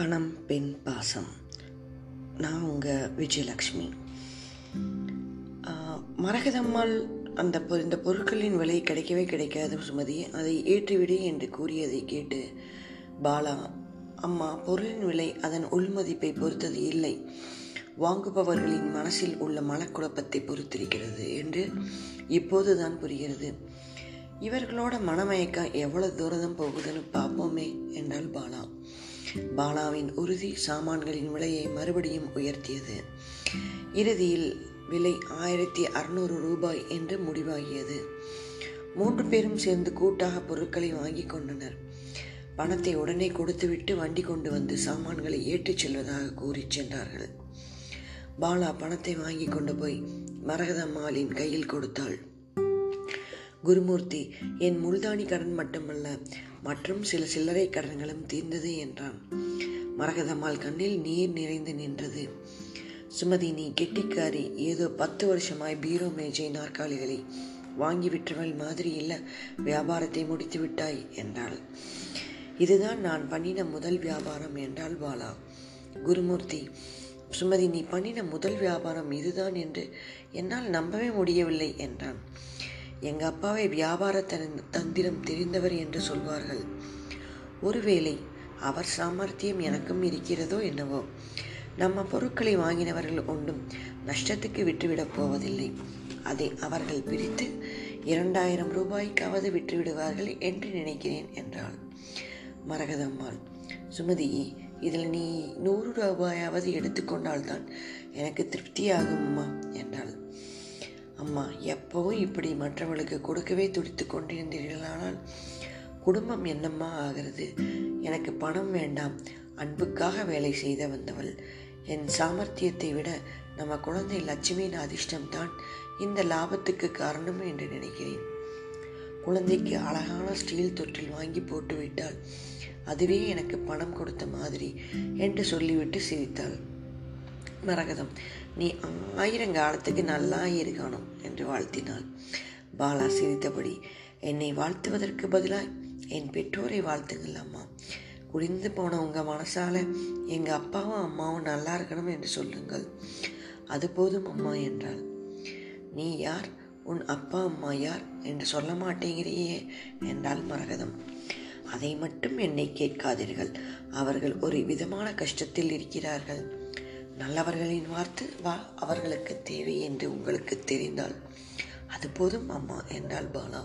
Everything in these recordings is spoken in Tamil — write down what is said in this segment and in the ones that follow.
பணம் பெண் பாசம். நான் உங்கள் விஜயலக்ஷ்மி. மரகதம்மாள் அந்த இந்த பொருட்களின் விலை கிடைக்கவே கிடைக்காது சுமதி. அதை ஏற்றிவிடு என்று கூறியதை கேட்டு பாலா அம்மா பொருளின் விலை அதன் உள்மதிப்பை பொறுத்தது இல்லை. வாங்குபவர்களின் மனசில் உள்ள மனக்குழப்பத்தை பொறுத்திருக்கிறது என்று இப்போதுதான் புரிகிறது. இவர்களோட மனமயக்கம் எவ்வளவு தூரம் போகுதுன்னு பார்ப்போமே என்றால் பாலா. பாலாவின் உறுதி சாமான்களின் விலையை மறுபடியும் உயர்த்தியது. இறுதியில் விலை ஆயிரத்தி அறுநூறு ரூபாய் என்று முடிவாகியது. மூன்று பேரும் சேர்ந்து கூட்டாக பொருட்களை வாங்கி கொண்டனர். பணத்தை உடனே கொடுத்துவிட்டு வண்டி கொண்டு வந்து சாமான்களை ஏற்றிச் செல்வதாக கூறிச் சென்றார்கள். பாலா பணத்தை வாங்கி கொண்டு போய் மரகதம்மாளின் கையில் கொடுத்தாள். குருமூர்த்தி என் முல்தானி கடன் மட்டுமல்ல மற்றும் சில சில்லறை கடன்களும் தீர்ந்தது என்றான். மரகதம்மாள் கண்ணில் நீர் நிறைந்து நின்றது. சுமதி நீ கெட்டிக்காரி. ஏதோ பத்து வருஷமாய் பீரோ மேஜை நாற்காலிகளை வாங்கி விற்றவள் மாதிரி இல்ல. வியாபாரத்தை முடித்து விட்டாய் என்றாள். இதுதான் நான் பண்ணின முதல் வியாபாரம் என்றாள் பாலா. குருமூர்த்தி சுமதி நீ பண்ணின முதல் வியாபாரம் இதுதான் என்று என்னால் நம்பவே முடியவில்லை என்றான். எங்க அப்பாவை வியாபார தந்திரம் தெரிந்தவர் என்று சொல்வார்கள். ஒருவேளை அவர் சாமர்த்தியம் எனக்கும் இருக்கிறதோ என்னவோ. நம்ம பொருட்களை வாங்கினவர்கள் ஒன்றும் நஷ்டத்துக்கு விட்டுவிடப் போவதில்லை. அதை அவர்கள் பிரித்து இரண்டாயிரம் ரூபாய்க்காவது விட்டுவிடுவார்கள் என்று நினைக்கிறேன் என்றாள். மரகதம்மாள் சுமதி இதில் நீ நூறு ரூபாயாவது எடுத்துக்கொண்டால்தான் எனக்கு திருப்தியாகும்மா என்றாள். அம்மா எப்பவும் இப்படி மற்றவளுக்கு கொடுக்கவே துடித்து கொண்டிருந்தீர்களானால் குடும்பம் என்னம்மா ஆகிறது? எனக்கு பணம் வேண்டாம். அன்புக்காக வேலை செய்த வந்தவள். என் சாமர்த்தியத்தை விட நம்ம குழந்தை லட்சுமியின் அதிர்ஷ்டம்தான் இந்த லாபத்துக்கு காரணம் என்று நினைக்கிறேன். குழந்தைக்கு அழகான ஸ்டீல் தொட்டில் வாங்கி போட்டுவிட்டால் அதுவே எனக்கு பணம் கொடுத்த மாதிரி என்று சொல்லிவிட்டு சிரித்தாள். மரகதம் நீ ஆயிரங்காலத்துக்கு நல்லா இருக்கணும் என்று வாழ்த்தினாள். பாலா சிரித்தபடி என்னை வாழ்த்துவதற்கு பதிலாய் என் பெற்றோரை வாழ்த்துங்கள் அம்மா. குடிந்து போன உங்கள் மனசால் எங்கள் அப்பாவும் அம்மாவும் நல்லா இருக்கணும் என்று சொல்லுங்கள். அது போதும் அம்மா என்றாள். நீ யார்? உன் அப்பா அம்மா யார்? என்று சொல்ல மாட்டேங்கிறியே என்றால் மரகதம். அதை மட்டும் என்னை கேட்காதீர்கள். அவர்கள் ஒரு விதமான கஷ்டத்தில் இருக்கிறார்கள். நல்லவர்களின் வார்த்தை வா அவர்களுக்கு தேவை என்று உங்களுக்கு தெரிந்தால் அது போதும் அம்மா என்றாள் பாலா.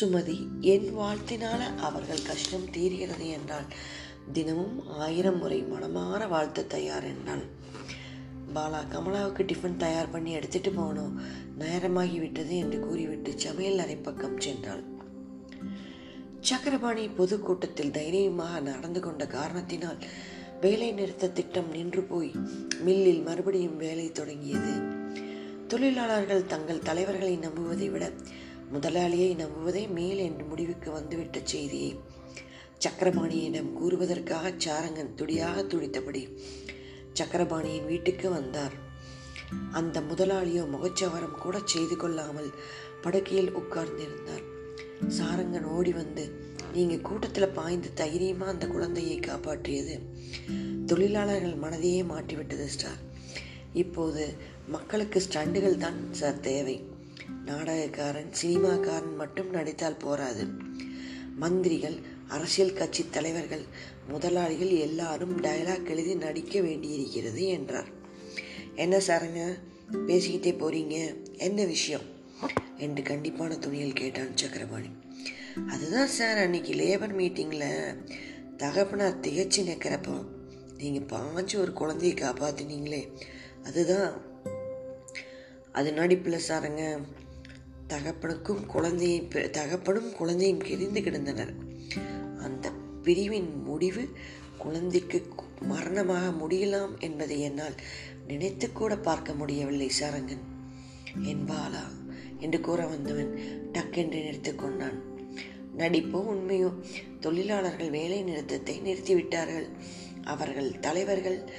சுமதி என் வாழ்த்தினால அவர்கள் கஷ்டம் தீர்கிறது என்றால் தினமும் ஆயிரம் முறை மனமாற வாழ்த்து தயார் என்றாள். பாலா கமலாவுக்கு டிஃபன் தயார் பண்ணி எடுத்துட்டு போகணும். நேரமாகி விட்டது என்று கூறிவிட்டு சமையல் அறை பக்கம் சென்றாள். சக்கரபாணி பொதுக்கூட்டத்தில் தைரியமாக நடந்து கொண்ட காரணத்தினால் வேலை நிறுத்த திட்டம் நின்று போய் மில்லில் மறுபடியும் வேலை தொடங்கியது. தொழிலாளர்கள் தங்கள் தலைவர்களை நம்புவதை விட முதலாளியை நம்புவதே மேல் என்று முடிவுக்கு வந்துவிட்ட செய்தியை. சக்கரபாணியிடம் கூறுவதற்காக சாரங்கன் துடியாக துடித்தபடி சக்கரபாணியின் வீட்டுக்கு வந்தார். அந்த முதலாளியோ முகச்சவரம் கூட செய்து கொள்ளாமல் படுக்கையில் உட்கார்ந்திருந்தார். சாரங்கன் ஓடி வந்து நீங்கள் கூட்டத்தில் பாய்ந்து தைரியமாக அந்த குழந்தையை காப்பாற்றியது. தொழிலாளர்கள் மனதையே மாற்றிவிட்டது ஸ்டார். இப்போது மக்களுக்கு ஸ்டண்டுகள் தான் சார் தேவை. நாடகக்காரன் சினிமாக்காரன் மட்டும் நடித்தால் போராது. மந்திரிகள் அரசியல் கட்சி தலைவர்கள் முதலாளிகள் எல்லாரும் டயலாக் எழுதி நடிக்க வேண்டியிருக்கிறது என்றார். என்ன சாருங்க பேசிக்கிட்டே போறீங்க? என்ன விஷயம்? என்று கண்டிப்பான துணியில் கேட்டான் சக்கரபாணி. அதுதான் சார் அன்னைக்கு லேபர் மீட்டிங்கில் தகப்பனார் திகச்சு நிற்கிறப்போ நீங்கள் பாஞ்சு ஒரு குழந்தையை காப்பாற்றினீங்களே அதுதான். அது நடிப்பில் சாருங்க தகப்பனுக்கும் குழந்தையை பெ- தகப்பனும் குழந்தையும் கிழிந்து கிடந்தனர். அந்த பிரிவின் முடிவு குழந்தைக்கு மரணமாக முடியலாம் என்பதை என்னால் நினைத்து கூட பார்க்க முடியவில்லை சாரங்கன் என்பாலா என்று கூற வந்தவன் டக்கென்று நிறுத்திக் கொண்டான். நடிப்போ உண்மையோ தொழிலாளர்கள் வேலை நிறுத்தத்தை நிறுத்திவிட்டார்கள். அவர்கள் தலைவர்கள்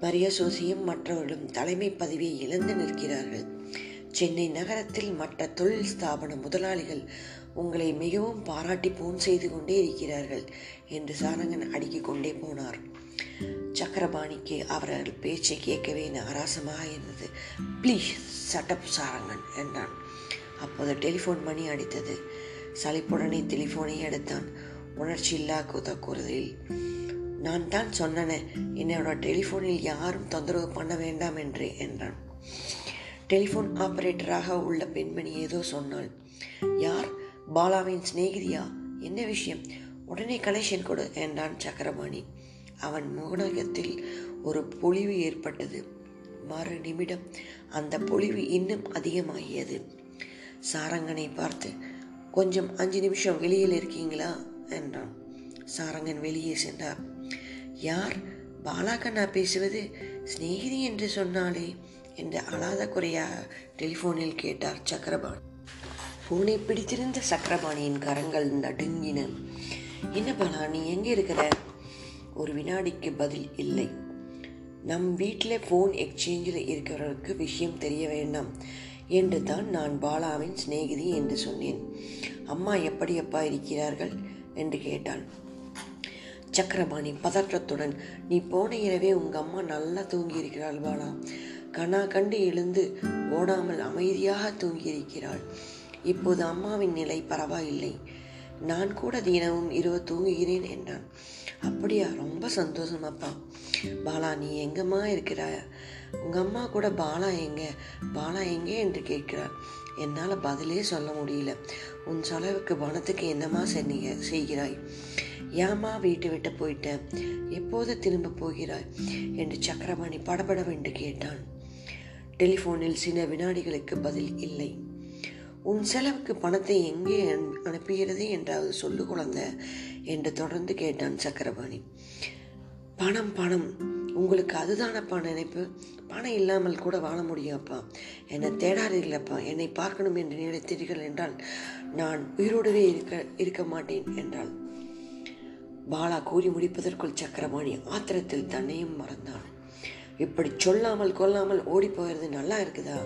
பரியசோசியும் மற்றவர்களும் தலைமை பதவியை இழந்து நிற்கிறார்கள். சென்னை நகரத்தில் மற்ற தொழில் ஸ்தாபன முதலாளிகள் உங்களை மிகவும் பாராட்டி போன் செய்து கொண்டே இருக்கிறார்கள் என்று சாரங்கன் அடுக்கிக் கொண்டே போனார். சக்கரபாணிக்கு அவர்கள் பேச்சை கேட்கவே நாராசமாக இருந்தது. ப்ளீஸ் சட்டப் சாரங்கன் என்றான். அப்போது டெலிஃபோன் மணி அடித்தது. சலிப்புடனே டெலிஃபோனை எடுத்தான். உணர்ச்சி இல்லா குத நான் தான் சொன்னேன் என்னோட டெலிஃபோனில் யாரும் தொந்தரவு பண்ண வேண்டாம் என்று என்றான். டெலிஃபோன் ஆபரேட்டராக உள்ள பெண்மணி ஏதோ சொன்னாள். யார்? பாலாவின் சிநேகிதியா? என்ன விஷயம்? உடனே கனெக்ஷன் கொடு என்றான் சக்கரபாணி. அவன் முகநகத்தில் ஒரு பொலிவு ஏற்பட்டது. மறு நிமிடம் அந்த பொலிவு இன்னும் அதிகமாகியது. சாரங்கனை பார்த்து கொஞ்சம் அஞ்சு நிமிஷம் வெளியில் இருக்கீங்களா? என்றான். சாரங்கன் வெளியே சென்றார். யார்? பாலாக்கண்ணா பேசுவது? சிநேகிதி என்று சொன்னாலே என்று அழாத குறையாக டெலிஃபோனில் கேட்டார் சக்கரபாணி. ஃபோனை பிடித்திருந்த சக்கரபாணியின் கரங்கள் நடுங்கின. என்ன பாலா நீ எங்கே இருக்கிற? ஒரு வினாடிக்கு பதில் இல்லை. நம் வீட்டில் ஃபோன் எக்ஸ்சேஞ்சில் இருக்கிறவருக்கு விஷயம் தெரிய வேண்டாம். என்று தான் நான் பாலாவின் சிநேகிதி என்று சொன்னேன். அம்மா எப்படி அப்பா இருக்கிறார்கள்? என்று கேட்டான் சக்கரபாணி பதற்றத்துடன் நீ போன இரவே உங்க அம்மா நல்லா தூங்கி இருக்கிறாள் பாலா. கனா கண்டு எழுந்து ஓடாமல் அமைதியாக தூங்கியிருக்கிறாள். இப்போது அம்மாவின் நிலை பரவாயில்லை. நான் கூட தினமும் இரவு தூங்குகிறேன் என்றான். அப்படியா? ரொம்ப சந்தோஷம் அப்பா. பாலா நீ எங்கம்மா இருக்கிறாய்? உங்கள் அம்மா கூட பாலா எங்க? பாலா எங்கே என்று கேட்கிறார். என்னால் பதிலே சொல்ல முடியல. உன் செலவுக்கு பணத்துக்கு என்னம்மா சென்னீங்க? செய்கிறாய். ஏம்மா வீட்டை விட்டு போயிட்டேன் எப்போது திரும்ப போகிறாய்? என்று சக்கரபாணி படபடவென்று கேட்டான். டெலிஃபோனில் சில வினாடிகளுக்கு பதில் இல்லை. உன் செலவுக்கு பணத்தை எங்கே அனுப்புகிறது என்றாவது சொல்லு குழந்தை என்று தொடர்ந்து கேட்டான் சக்கரபாணி. பணம் பணம். உங்களுக்கு அதுதானப்பா நினைப்பு? பணம் இல்லாமல் கூட வாழ முடியும் அப்பா என்னை தேடாதீர்களப்பா என்னை பார்க்கணும் என்று நினைத்தீர்கள் என்றால் நான் உயிரோடவே இருக்க இருக்க மாட்டேன் என்றாள். பாலா கூறி முடிப்பதற்குள் சக்கரபாணி ஆத்திரத்தில் தன்னையும் மறந்தான் இப்படி சொல்லாமல் கொல்லாமல் ஓடி போகிறது நல்லா இருக்குதா?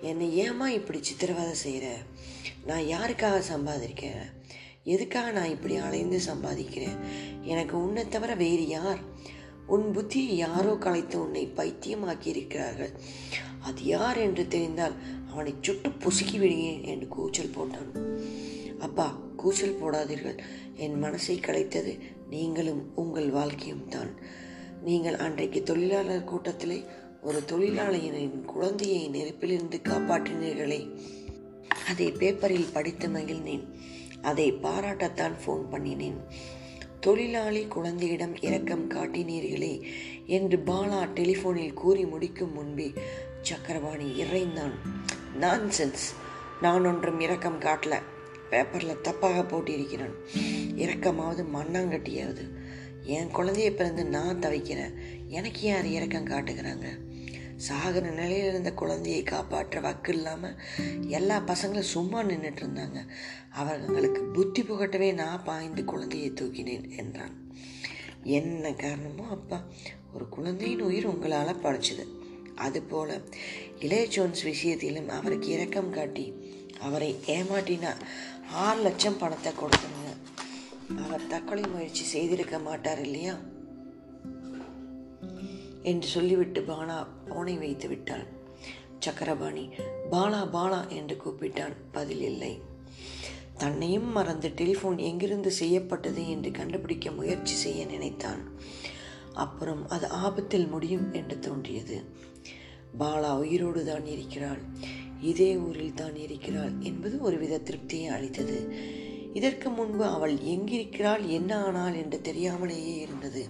என்னை ஏமா இப்படி சித்திரவதை செய்கிற நான் யாருக்காக சம்பாதிக்கிறேன் எதுக்காக நான் இப்படி அலைந்து சம்பாதிக்கிறேன்? எனக்கு உன்னை தவிர வேறு யார்? உன் புத்தியை யாரோ கலைத்து உன்னை பைத்தியமாக்கி இருக்கிறார்கள் அது யார் என்று தெரிந்தால் அவனை சுட்டு பொசுக்கி விடுகிறேன் என்று கூச்சல் போட்டான். அப்பா கூச்சல் போடாதீர்கள். என் மனசை கலைத்தது நீங்களும் உங்கள் வாழ்க்கையும் தான். நீங்கள் அன்றைக்கு தொழிலாளர் கூட்டத்திலே ஒரு தொழிலாளியின் குழந்தையை நெருப்பிலிருந்து காப்பாற்றினீர்களே. அதை பேப்பரில் படித்து மகிழ்ந்தேன். அதை பாராட்டத்தான் ஃபோன் பண்ணினேன். தொழிலாளி குழந்தையிடம் இரக்கம் காட்டினீர்களே என்று பாலா டெலிஃபோனில் கூறி முடிக்கும் முன்பே சக்கரபாணி இறைந்தான். நான்சென்ஸ் நான் ஒன்றும் இரக்கம் காட்டல. பேப்பரில் தப்பாக போட்டிருக்கிறான். இரக்கமாவது மண்ணாங்கட்டியாவது. என் குழந்தைய பிறந்து நான் தவிக்கிறேன். எனக்கு யார் இரக்கம் காட்டுகிறாங்க? சாகிற நிலையில் இருந்த குழந்தையை காப்பாற்ற வக்கு இல்லாமல் எல்லா பசங்களும் சும்மா நின்றுட்டு இருந்தாங்க. அவர்களுக்கு புத்தி புகட்டவே நான் பாய்ந்து குழந்தையை தூக்கினேன் என்றான். என்ன காரணமோ அப்பா ஒரு குழந்தையின் உயிர் உங்களால் படைச்சது அதுபோல இளைய ஜோன்ஸ் விஷயத்திலும் அவருக்கு இரக்கம் காட்டி அவரை ஏமாட்டினா ஆறு லட்சம் பணத்தை கொடுத்துருங்க அவர் தற்கொலை முயற்சி செய்திருக்க மாட்டார் இல்லையா? என்று சொல்லிவிட்டு பாலா போனை வைத்து விட்டாள். சக்கரபாணி பாலா பாலா என்று கூப்பிட்டான். பதில் இல்லை. தன்னையும் மறந்து டெலிஃபோன் எங்கிருந்து செய்யப்பட்டது என்று கண்டுபிடிக்க முயற்சி செய்ய நினைத்தான். அப்புறம் அது ஆபத்தில் முடியும் என்று தோன்றியது. பாலா உயிரோடு தான் இருக்கிறாள். இதே ஊரில் தான் இருக்கிறாள் என்பது ஒருவித திருப்தியை அளித்தது. இதற்கு முன்பு அவள் எங்கிருக்கிறாள் என்ன ஆனாள் என்று தெரியாமலேயே இருந்தது.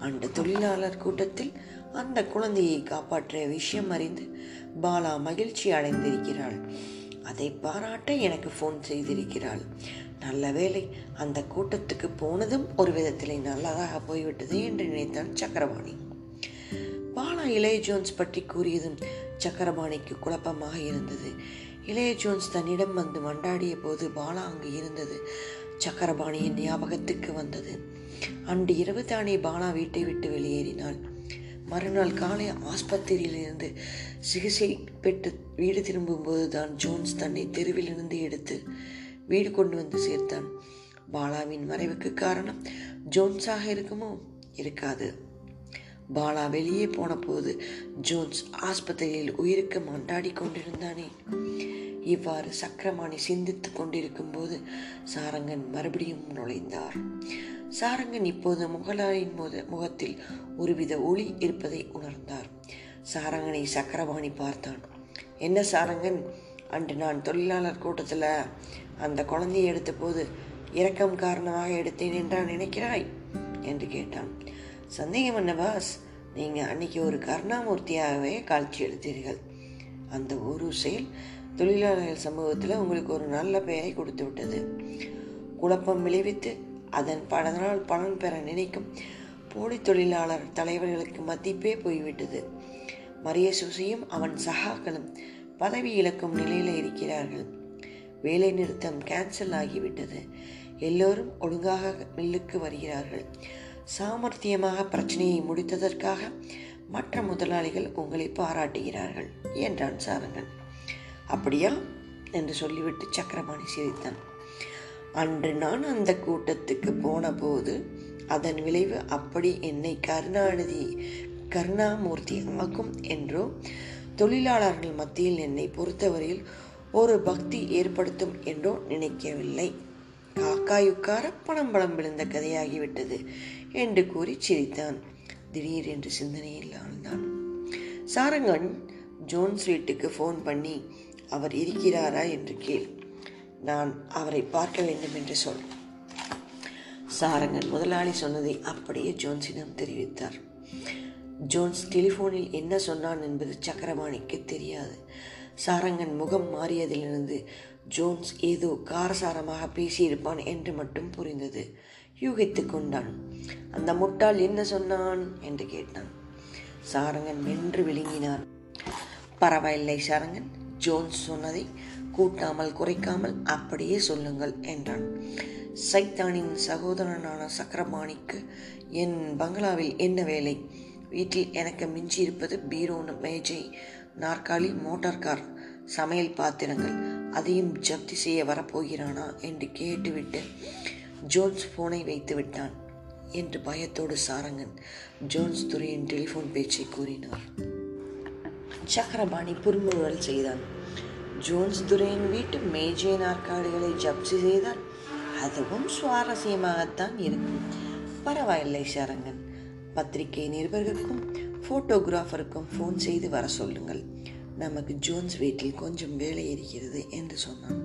அந்த தொழிலாளர் கூட்டத்தில் அந்த குழந்தையை காப்பாற்றிய விஷயம் அறிந்து பாலா மகிழ்ச்சி அடைந்திருக்கிறாள். அதை பாராட்ட எனக்கு ஃபோன் செய்திருக்கிறாள். நல்ல வேளை அந்த கூட்டத்துக்கு போனதும் ஒரு விதத்தில் நல்லதாக போய்விட்டது என்று நினைத்தான் சக்கரபாணி. பாலா இளைய ஜோன்ஸ் பற்றி கூறியதும் சக்கரபாணிக்கு குழப்பமாக இருந்தது. இளைய ஜோன்ஸ் தன்னிடம் வந்து மண்டாடிய போது பாலா அங்கு இருந்தது. சக்கரபாணியின் ஞாபகத்துக்கு வந்தது. அன்று இரவு தானே பாலா வீட்டை விட்டு வெளியேறினாள். மறுநாள் காலை ஆஸ்பத்திரியிலிருந்து சிகிச்சை பெற்று வீடு திரும்பும்போது தான் ஜோன்ஸ் தன்னை தெருவிலிருந்து எடுத்து வீடு கொண்டு வந்து சேர்த்தான். பாலாவின் மறைவுக்கு காரணம் ஜோன்ஸாக இருக்குமோ? இருக்காது. பாலா வெளியே போன போது ஜோன்ஸ் ஆஸ்பத்திரியில் உயிருக்கு மண்டாடி கொண்டிருந்தானே. இவ்வாறு சக்கரமானி சிந்தித்துக் கொண்டிருக்கும் போது சாரங்கன் மறுபடியும் நுழைந்தார். சாரங்கன் இப்போது முகலாயின் முத முகத்தில் ஒருவித ஒளி இருப்பதை உணர்ந்தார். சாரங்கனை சக்கரவாணி பார்த்தான். என்ன சாரங்கன்? அன்று நான் தொழிலாளர் கூட்டத்தில் அந்த குழந்தையை எடுத்த போது இரக்கம் காரணமாக எடுத்தேன் என்றா நினைக்கிறாய்? என்று கேட்டான். சந்தேகம் என்ன பாஸ்? நீங்கள் அன்னைக்கு ஒரு கருணாமூர்த்தியாகவே காட்சி எடுத்தீர்கள் அந்த ஒரு செயல் தொழிலாளர்கள் சமூகத்தில் உங்களுக்கு ஒரு நல்ல பெயரை கொடுத்து விட்டது. குழப்பம் விளைவித்து அதன் பலனால் பலன் பெற நினைக்கும் போலி தொழிலாளர் தலைவர்களுக்கு மதிப்பே போய்விட்டது. மரிய சுசியும் அவன் சகாக்களும் பதவி இழக்கும் நிலையில் இருக்கிறார்கள். வேலை நிறுத்தம் கேன்சல் ஆகிவிட்டது. எல்லோரும் ஒழுங்காக மில்லுக்கு வருகிறார்கள். சாமர்த்தியமாக பிரச்சனையை முடித்ததற்காக மற்ற முதலாளிகள் உங்களை பாராட்டுகிறார்கள் என்றான் சாரங்கன். அப்படியா? என்று சொல்லிவிட்டு சக்கரபாணி சிரித்தான். அன்று நான் அந்த கூட்டத்துக்கு போனபோது அதன் விளைவு அப்படி என்னை கருணாநிதி கருணாமூர்த்தி ஆக்கும் என்றோ தொழிலாளர்கள் மத்தியில் என்னை பொறுத்தவரையில் ஒரு பக்தி ஏற்படுத்தும் என்றோ நினைக்கவில்லை. காக்காயுக்கார பணம் பழம் விழுந்த கதையாகிவிட்டது என்று கூறி சிரித்தான். திடீர் என்று சிந்தனையில் ஆழ்ந்தான். சாரங்கன் ஜோன்ஸ் வீட்டுக்கு ஃபோன் பண்ணி அவர் இருக்கிறாரா என்று கேள். நான் அவரை பார்க்க வேண்டும் என்று சொல். சாரங்கன் முதலாளி சொன்னதை அப்படியே ஜோன்ஸிடம் தெரிவித்தார். ஜோன்ஸ் டெலிஃபோனில் என்ன சொன்னான் என்பது சக்கரவாணிக்கு தெரியாது. சாரங்கன் முகம் மாறியதிலிருந்து ஜோன்ஸ் ஏதோ காரசாரமாக பேசியிருப்பான் என்று மட்டும் புரிந்தது. யூகித்து கொண்டான். அந்த முட்டாள் என்ன சொன்னான் என்று கேட்டான். சாரங்கன் வென்று விழுங்கினான். பரவாயில்லை சாரங்கன். ஜோன்ஸ் சொன்னதை கூட்டாமல் குறைக்காமல் அப்படியே சொல்லுங்கள் என்றான். சைத்தானின் சகோதரனான சக்கரபாணிக்கு என் பங்களாவில் என்ன வேலை? வீட்டில் எனக்கு மிஞ்சி இருப்பது பீரோனு மேஜை நாற்காலி மோட்டார் கார். சமையல் பாத்திரங்கள் அதையும் ஜப்தி செய்ய வரப்போகிறானா? என்று கேட்டுவிட்டு ஜோன்ஸ் போனை வைத்து விட்டான் என்று பயத்தோடு சாரங்கன் ஜோன்ஸ் துறையின் டெலிஃபோன் பேச்சை கூறினார். சக்கரபாணி புரிமுறுவல் செய்தான். ஜோன்ஸ் துரையின் வீட்டு மேஜை நாற்காலிகளை ஜப்தி செய்தால் அதுவும் சுவாரஸ்யமாகத்தான் இருக்கும். பரவாயில்லை சரங்கன். பத்திரிகை நிருபர்களுக்கும் ஃபோட்டோகிராஃபருக்கும் ஃபோன் செய்து வர சொல்லுங்கள். நமக்கு ஜோன்ஸ் வீட்டில் கொஞ்சம் வேலை இருக்கிறது என்று சொன்னான்.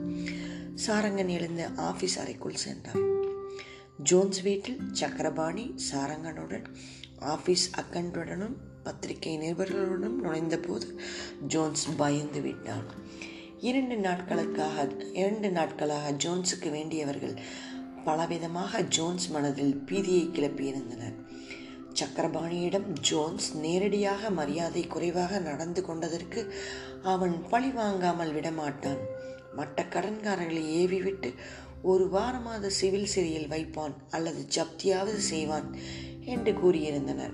சாரங்கன் எழுந்த ஆஃபீஸ் அறைக்குள் சென்றான். ஜோன்ஸ் வீட்டில் சக்கரபாணி சாரங்கனுடன் ஆஃபீஸ் அக்கண்டுடனும் பத்திரிகை நிருபர்களுடன் நுழைந்தபோது ஜோன்ஸ் பயந்து விட்டான். இரண்டு நாட்களுக்காக இரண்டு நாட்களாக ஜோன்ஸுக்கு வேண்டியவர்கள் பலவிதமாக ஜோன்ஸ் மனதில் பீதியை கிளப்பியிருந்தனர் சக்கரபாணியிடம் ஜோன்ஸ் நேரடியாக மரியாதை குறைவாக நடந்து கொண்டதற்கு அவன் பழி வாங்காமல் விடமாட்டான். மற்ற கடன்காரர்களை ஏவிவிட்டு ஒரு வாரமாவது சிவில் சிறையில் வைப்பான் அல்லது ஜப்தியாவது செய்வான் என்று கூறியிருந்தனர்.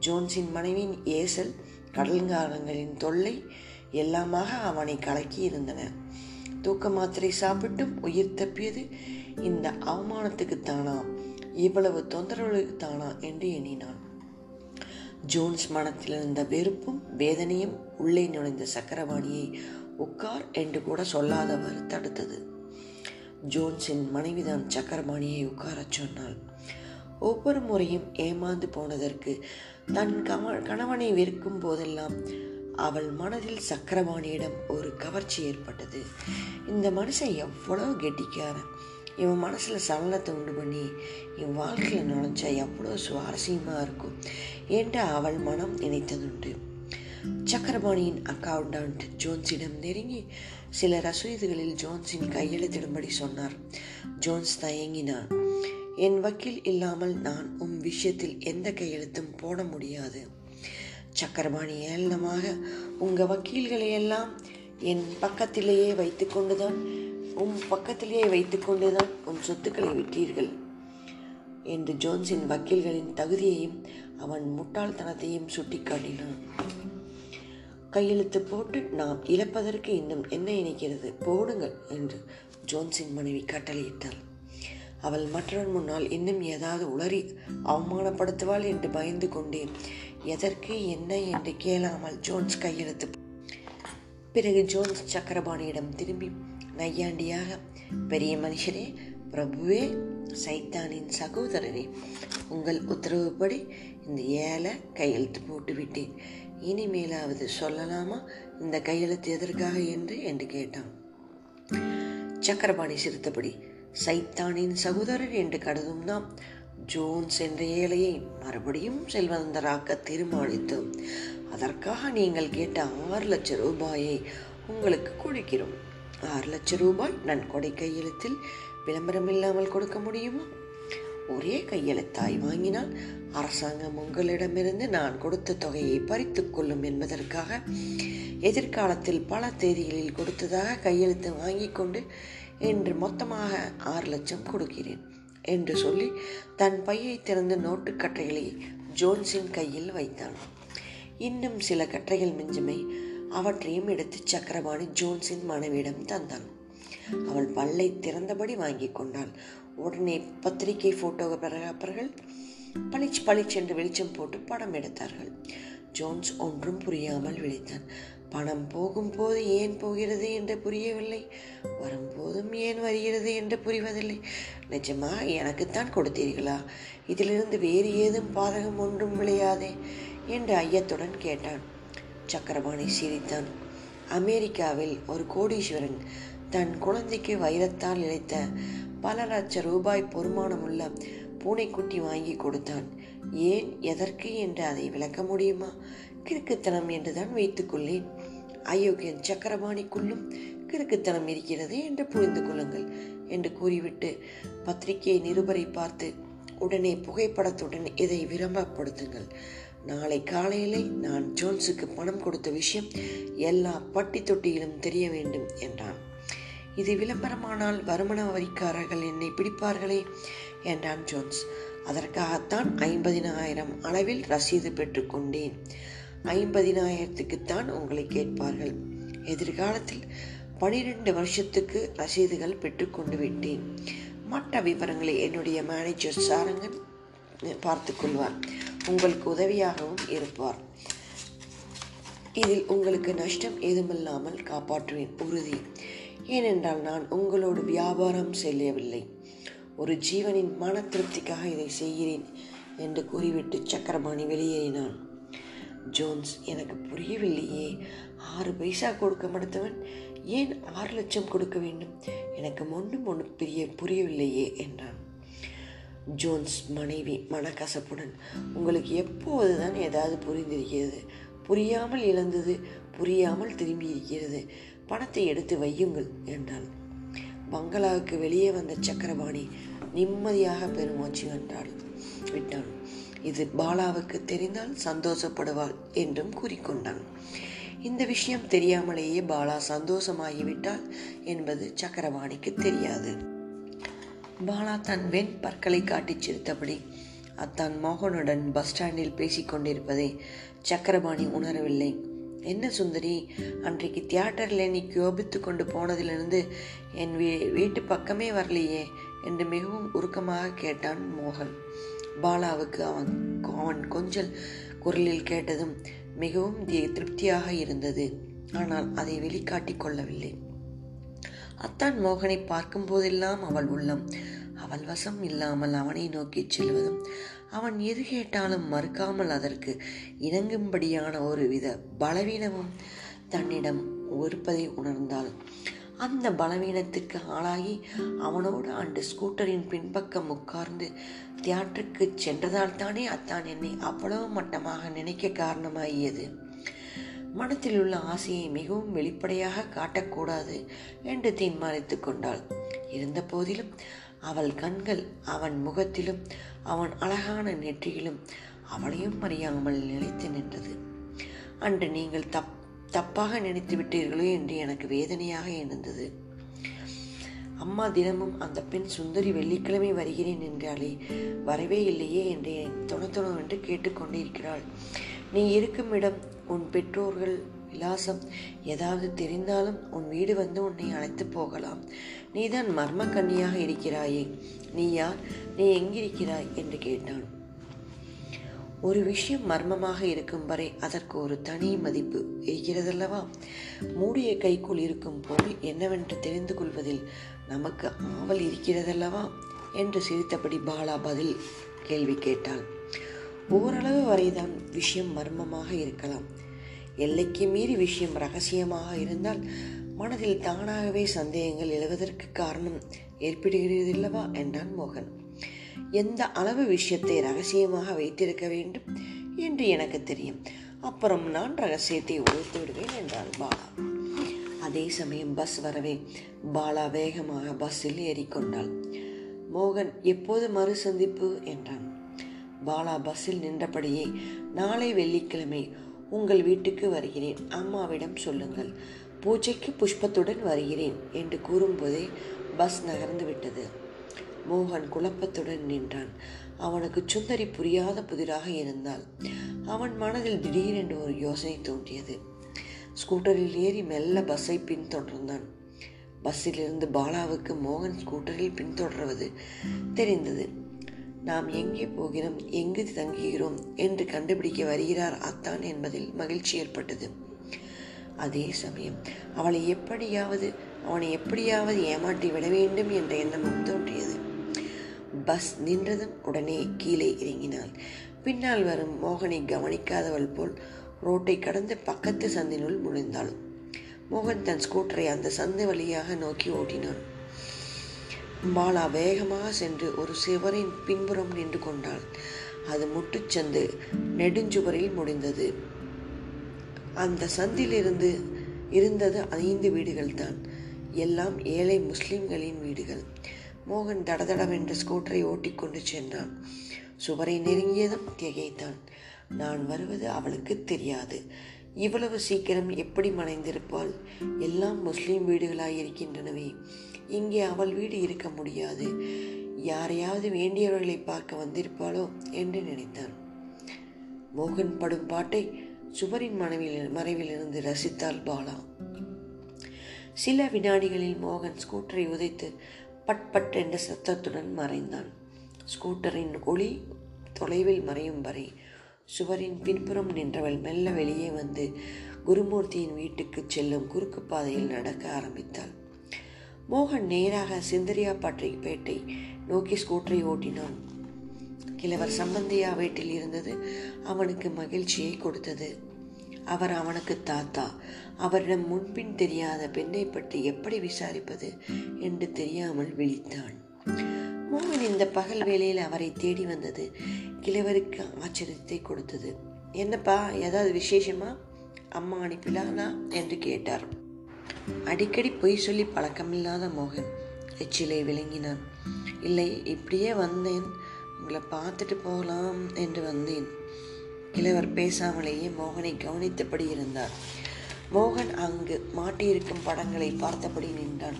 ஜோன்ஸின் மனைவியின் ஏசல் கடல்காரங்களின் தொல்லை எல்லாமாக அவனை கலக்கி இருந்தன. தூக்க மாத்திரை சாப்பிட்டும் உயிர் தப்பியது இந்த அவமானத்துக்கு தானா? இவ்வளவு தொந்தரவுகளுக்கு தானா? என்று எண்ணினான். ஜோன்ஸ் மனத்தில் இருந்த வெறுப்பும் வேதனையும் உள்ளே நுழைந்த சக்கரவாணியை உட்கார் என்று கூட சொல்லாதவர் தடுத்தது. ஜோன்ஸின் மனைவிதான் சக்கரபாணியை உட்காரச் சொன்னாள். ஒவ்வொரு முறையும் ஏமாந்து போனதற்கு தன் கவ கணவனை வெறுக்கும் போதெல்லாம் அவள் மனதில் சக்கரபாணியிடம் ஒரு கவர்ச்சி ஏற்பட்டது. இந்த மனுஷன் எவ்வளோ கெட்டிக்காரன். இவன் மனசில் சலனத்தை உண்டு பண்ணி என் வாழ்க்கையில் நுழைஞ்சா எவ்வளோ சுவாரஸ்யமாக இருக்கும். என்று அவள் மனம் நினைத்ததுண்டு? சக்கரபாணியின் அக்கவுண்டன்ட் ஜோன்ஸிடம் நெருங்கி சில ரசீதுகளில் ஜோன்ஸின் கையெழுத்திடும்படி சொன்னார். ஜோன்ஸ் தயங்கினான். என் வக்கீல் இல்லாமல் நான் உன் விஷயத்தில் எந்த கையெழுத்தும் போட முடியாது. சக்கரபாணி ஏளனமாக உங்கள் வக்கீல்களை எல்லாம் என் பக்கத்திலேயே வைத்துக்கொண்டுதான் உன் பக்கத்திலேயே வைத்துக்கொண்டுதான் உன் சொத்துக்களை விட்டீர்கள் என்று ஜோன்ஸின் வக்கீல்களின் தகுதியையும் அவன் முட்டாள்தனத்தையும் சுட்டிக்காட்டினான். கையெழுத்து போட்டு நாம் இழப்பதற்கு இன்னும் என்ன இணைக்கிறது? போடுங்கள் என்று ஜோன்ஸின் மனைவி கட்டளையிட்டாள். அவள் மற்றவன் முன்னால் இன்னும் ஏதாவது உளறி அவமானப்படுத்துவாள் என்று பயந்து கொண்டேன். எதற்கு என்ன என்று கேளாமல் ஜோன்ஸ் கையெழுத்து பிறகு ஜோன்ஸ் சக்கரபாணியிடம் திரும்பி நையாண்டியாக பெரிய மனுஷரே பிரபுவே சைத்தானின் சகோதரரே உங்கள் உத்தரவுப்படி இந்த ஏழை கையெழுத்து போட்டுவிட்டேன். இனிமேலாவது சொல்லலாமா இந்த கையெழுத்து எதற்காக என்று? என்று கேட்டான். சக்கரபாணி சிரித்தபடி சைத்தானின் சகோதரர் என்று கருதும் நாம் ஜோன்ஸ் என்ற ஏழையை மறுபடியும் செல்வந்தராக்க தீர்மானித்தோம் அதற்காக நீங்கள் கேட்ட ஆறு லட்சம் ரூபாயை உங்களுக்கு கொடுக்கிறோம். ஆறு லட்சம் ரூபாய் நன்கொடை கையெழுத்தில் விளம்பரம் இல்லாமல் கொடுக்க முடியுமா? ஒரே கையெழுத்தாய் வாங்கினால் அரசாங்கம் உங்களிடமிருந்து நான் கொடுத்த தொகையை பறித்து கொள்ளும் என்பதற்காக எதிர்காலத்தில் பல தேதிகளில் கொடுத்ததாக கையெழுத்து வாங்கி கொண்டு இன்று மொத்தமாக ஆறு லட்சம் கொடுக்கிறேன் என்று சொல்லி தன் பையை திறந்து நோட்டுக்கட்டைகளை ஜோன்ஸின் கையில் வைத்தான். இன்னும் சில கட்டைகள் மிஞ்சுமை அவற்றையும் எடுத்து சக்கரபாணி ஜோன்ஸின் மனைவியிடம் தந்தான். அவள் பல்லை திறந்தபடி வாங்கி கொண்டாள். உடனே பத்திரிகை போட்டோகிராஃபர்கள் பளிச் பளிச் என்று வெளிச்சம் போட்டு படம் எடுத்தார்கள். ஜோன்ஸ் ஒன்றும் புரியாமல் விழித்தான். பணம் போகும்போது ஏன் போகிறது என்று புரியவில்லை. வரும்போதும் ஏன் வருகிறது என்று புரிவதில்லை. நிஜமா எனக்குத்தான் கொடுத்தீர்களா? இதிலிருந்து வேறு ஏதும் பாதகம் ஒன்றும் விளையாதே என்று ஐயத்துடன் கேட்டான். சக்கரபாணி சிரித்தான். அமெரிக்காவில் ஒரு கோடீஸ்வரன் தன் குழந்தைக்கு வைரத்தால் இழைத்த பல லட்ச ரூபாய் பொறுமானமுள்ள பூனைக்குட்டி வாங்கி கொடுத்தான். ஏன் எதற்கு என்று அதை விளக்க முடியுமா? கிறுக்குத்தனம் என்றுதான் வைத்துக்கொள்ளேன் அயோக்கியன் சக்கரபாணிக்குள்ளும் கிறுக்குத்தனம் இருக்கிறது என்று புரிந்து கொள்ளுங்கள் என்று கூறிவிட்டு பத்திரிகை நிருபரை பார்த்து உடனே புகைப்படத்துடன் இதை விளம்பரப்படுத்துங்கள். நாளை காலையிலே நான் ஜோன்ஸுக்கு பணம் கொடுத்த விஷயம் எல்லா பட்டி தொட்டியிலும் தெரிய வேண்டும் என்றான். இது விளம்பரமானால் வருமான வரிக்காரர்கள் என்னை பிடிப்பார்களே என்றான் ஜோன்ஸ். அதற்காகத்தான் ஐம்பதினாயிரம் அளவில் ரசீது பெற்றுக்கொண்டேன். ஐம்பதினாயிரத்துக்குத்தான் உங்களை கேட்பார்கள். எதிர்காலத்தில் பனிரெண்டு வருஷத்துக்கு ரசீதுகள் பெற்றுக்கொண்டு விட்டேன். மற்ற விவரங்களை என்னுடைய மேனேஜர் சாரங்கன் பார்த்து கொள்வார். உங்களுக்கு உதவியாகவும் இருப்பார். இதில் உங்களுக்கு நஷ்டம் ஏதுமில்லாமல் காப்பாற்றுவேன். உறுதி. ஏனென்றால் நான் உங்களோடு வியாபாரம் செய்யவில்லை. ஒரு ஜீவனின் மன திருப்திக்காக இதை செய்கிறேன் என்று கூறிவிட்டு சக்கரபாணி வெளியேறினான். ஜோன்ஸ் எனக்கு புரியவில்லையே. ஆறு பைசா கொடுக்க மறுத்தவன் ஏன் ஆறு லட்சம் கொடுக்க வேண்டும்? எனக்கு ஒன்றும் ஒன்று பிரிய புரியவில்லையே என்றான். ஜோன்ஸ் மனைவி மனக்கசப்புடன் உங்களுக்கு எப்போதுதான் ஏதாவது புரிந்திருக்கிறது? புரியாமல் இழந்தது புரியாமல் திரும்பி இருக்கிறது பணத்தை எடுத்து வையுங்கள் என்றாள். பங்களாவுக்கு வெளியே வந்த சக்கரபாணி நிம்மதியாக பெருமூச்சு வென்றாள் விட்டான். இது பாலாவுக்கு தெரிந்தால் சந்தோஷப்படுவாள் என்றும் கூறிக்கொண்டான். இந்த விஷயம் தெரியாமலேயே பாலா சந்தோஷமாகிவிட்டாள் என்பது சக்கரவாணிக்கு தெரியாது. பாலா தன் வெண் பற்களை காட்டிச் சிரித்தபடி அத்தான் மோகனுடன் பஸ் ஸ்டாண்டில் பேசிக் கொண்டிருப்பதை சக்கரபாணி உணரவில்லை. என்ன சுந்தரி அன்றைக்கு தியேட்டரில் நீ கோபித்து கொண்டு போனதிலிருந்து என் வீ வீட்டு பக்கமே வரலையே என்று மிகவும் உருக்கமாக கேட்டான் மோகன். பாலாவுக்கு அவன் அவன் கொஞ்சல் குரலில் கேட்டதும் மிகவும் திருப்தியாக இருந்தது. ஆனால் அதை வெளிக்காட்டிக் கொள்ளவில்லை. அத்தான் மோகனை பார்க்கும் போதெல்லாம் அவள் உள்ளம் அவள் வசம் இல்லாமல் அவனை நோக்கி செல்வதும் அவன் எது கேட்டாலும் மறுக்காமல் அதற்கு இணங்கும்படியான ஒரு வித பலவீனமும் தன்னிடம் ஒருப்பதை உணர்ந்தாள். அந்த பலவீனத்துக்கு ஆளாகி அவனோடு அந்த ஸ்கூட்டரின் பின்பக்கம் உட்கார்ந்து தியேட்டருக்கு சென்றதால் தானே அத்தான் என்னை அவ்வளவு மட்டமாக நினைக்க காரணமாகியது. மனத்தில் உள்ள ஆசையை மிகவும் வெளிப்படையாக காட்டக்கூடாது என்று தீர்மானித்து கொண்டாள். இருந்த போதிலும் அவள் கண்கள் அவன் முகத்திலும் அவன் அழகான நெற்றியிலும் அவளையும் அறியாமல் நிலைத்து நின்றது. அன்று நீங்கள் தப் தப்பாக நினைத்து விட்டீர்களோ என்று எனக்கு வேதனையாக இருந்தது. அம்மா தினமும் அந்த பெண் சுந்தரி வெள்ளிக்கிழமை வருகிறேன் என்றாலே வரவே இல்லையே என்று துணத்துணவென்று கேட்டுக்கொண்டிருக்கிறாள் நீ இருக்கும் இடம் உன் பெற்றோர்கள் விலாசம் ஏதாவது தெரிந்தாலும் உன் வீடு வந்து உன்னை அழைத்து போகலாம். நீதான் மர்ம கன்னியாக இருக்கிறாயே. நீ யார்? நீ எங்கிருக்கிறாய்? என்று கேட்டான். ஒரு விஷயம் மர்மமாக இருக்கும் வரை அதற்கு ஒரு தனி மதிப்பு இருக்கிறதல்லவா? மூடிய கைக்குள் இருக்கும் பொருள் என்னவென்று தெரிந்து கொள்வதில் நமக்கு ஆவல் இருக்கிறதல்லவா? என்று சிரித்தபடி பாலா பதில் கேள்வி கேட்டாள். ஓரளவு வரைதான் விஷயம் மர்மமாக இருக்கலாம். எல்லைக்கு மீறி விஷயம் ரகசியமாக இருந்தால் மனதில் தானாகவே சந்தேகங்கள் எழுவதற்கு காரணம் ஏற்படுகிறதில்லவா? என்றான் மோகன். எந்த அளவு விஷயத்தை ரகசியமாக வைத்திருக்க வேண்டும் என்று எனக்கு தெரியும். அப்புறம் நான் ரகசியத்தை ஒழித்து விடுவேன் என்றாள் பாலா. அதே சமயம் பஸ் வரவே பாலா வேகமாக பஸ்ஸில் ஏறிக்கொண்டாள். மோகன் எப்போது மறு சந்திப்பு? என்றான். பாலா பஸ்ஸில் நின்றபடியே நாளை வெள்ளிக்கிழமை உங்கள் வீட்டுக்கு வருகிறேன். அம்மாவிடம் சொல்லுங்கள். பூஜைக்கு புஷ்பத்துடன் வருகிறேன் என்று கூறும்போதே பஸ் நகர்ந்து விட்டது. மோகன் குழப்பத்துடன் நின்றான். அவனுக்கு சுந்தரி புரியாத புதிராக இருந்தால் அவன் மனதில் திடீரென்று ஒரு யோசனை தோன்றியது. ஸ்கூட்டரில் ஏறி மெல்ல பஸ்ஸை பின்தொடர்ந்தான். பஸ்ஸிலிருந்து பாலாவுக்கு மோகன் ஸ்கூட்டரில் பின்தொடர்வது தெரிந்தது. நாம் எங்கே போகிறோம்? எங்கு தங்குகிறோம்? என்று கண்டுபிடிக்க வருகிறார் அத்தான் என்பதில் மகிழ்ச்சி ஏற்பட்டது. அதே சமயம் அவளை எப்படியாவது அவனை எப்படியாவது ஏமாற்றி விட வேண்டும் என்ற எண்ணமும் தோன்றியது. பஸ் நின்றதும் உடனே கீழே இறங்கினாள். பின்னால் வரும் மோகனை கவனிக்காதவள் போல் ரோட்டை கடந்து பக்கத்து சந்தினுள் முடிந்தாள் மோகன் தன் ஸ்கூட்டரை அந்த சந்து வழியாக நோக்கி ஓட்டினான். பாலா வேகமாக சென்று ஒரு சிவரின் பின்புறம் நின்று கொண்டாள். அது முட்டுச்சந்து நெடுஞ்சுவரில் முடிந்தது. அந்த சந்திலிருந்து இருந்தது ஐந்து வீடுகள் தான் எல்லாம் ஏழை முஸ்லிம்களின் வீடுகள். மோகன் தடதடவென்று ஸ்கூட்டரை ஓட்டிக்கொண்டு சென்றான். சுவரை நெருங்கியதும் திகைத்தான். நான் வருவது அவளுக்கு தெரியாது. இவ்வளவு சீக்கிரம் எப்படி மறைந்திருப்பாள் எல்லாம் முஸ்லீம் வீடுகளாயிருக்கின்றனவே. இங்கே அவள் வீடு இருக்க முடியாது. யாரையாவது வேண்டியவர்களை பார்க்க வந்திருப்பாளோ என்று நினைத்தான். மோகன் படும் பாட்டை சுவரின் மனைவில் மறைவிலிருந்து ரசித்தாள் பாலா. சில வினாடிகளில் மோகன் ஸ்கூட்டரை உதைத்து பட் பட் என்ற சத்தத்துடன் மறைந்தான். ஸ்கூட்டரின் ஒளி தொலைவில் மறையும் வரை சுவரின் பின்புறம் நின்றவள் மெல்ல வெளியே வந்து குருமூர்த்தியின் வீட்டுக்கு செல்லும் குறுக்கு பாதையில் நடக்க ஆரம்பித்தாள். மோகன் நேராக சிந்தரியா பற்றி பேட்டை நோக்கி ஸ்கூட்டரை ஓட்டினான். கிழவர் சம்பந்தியா வீட்டில் இருந்தது அவனுக்கு மகிழ்ச்சியை கொடுத்தது. அவர் அவனுக்கு தாத்தா. அவரிடம் முன்பின் தெரியாத பெண்ணை பற்றி எப்படி விசாரிப்பது என்று தெரியாமல் விழித்தான். மோகன் இந்த பகல் வேளையில் அவரை தேடி வந்தது கிழவருக்கு ஆச்சரியத்தை கொடுத்தது. என்னப்பா ஏதாவது விசேஷமா? அம்மா அனுப்பிலானா என்று கேட்டார். அடிக்கடி பொய் சொல்லி பழக்கமில்லாத மோகன் எச்சிலை விளங்கினான். இல்லை இப்படியே வந்தேன். உங்களை பார்த்துட்டு போகலாம் என்று வந்தேன். கிழவர் பேசாமலேயே மோகனை கவனித்தபடி இருந்தார். மோகன் அங்கு மாட்டியிருக்கும் படங்களை பார்த்தபடி நின்றான்.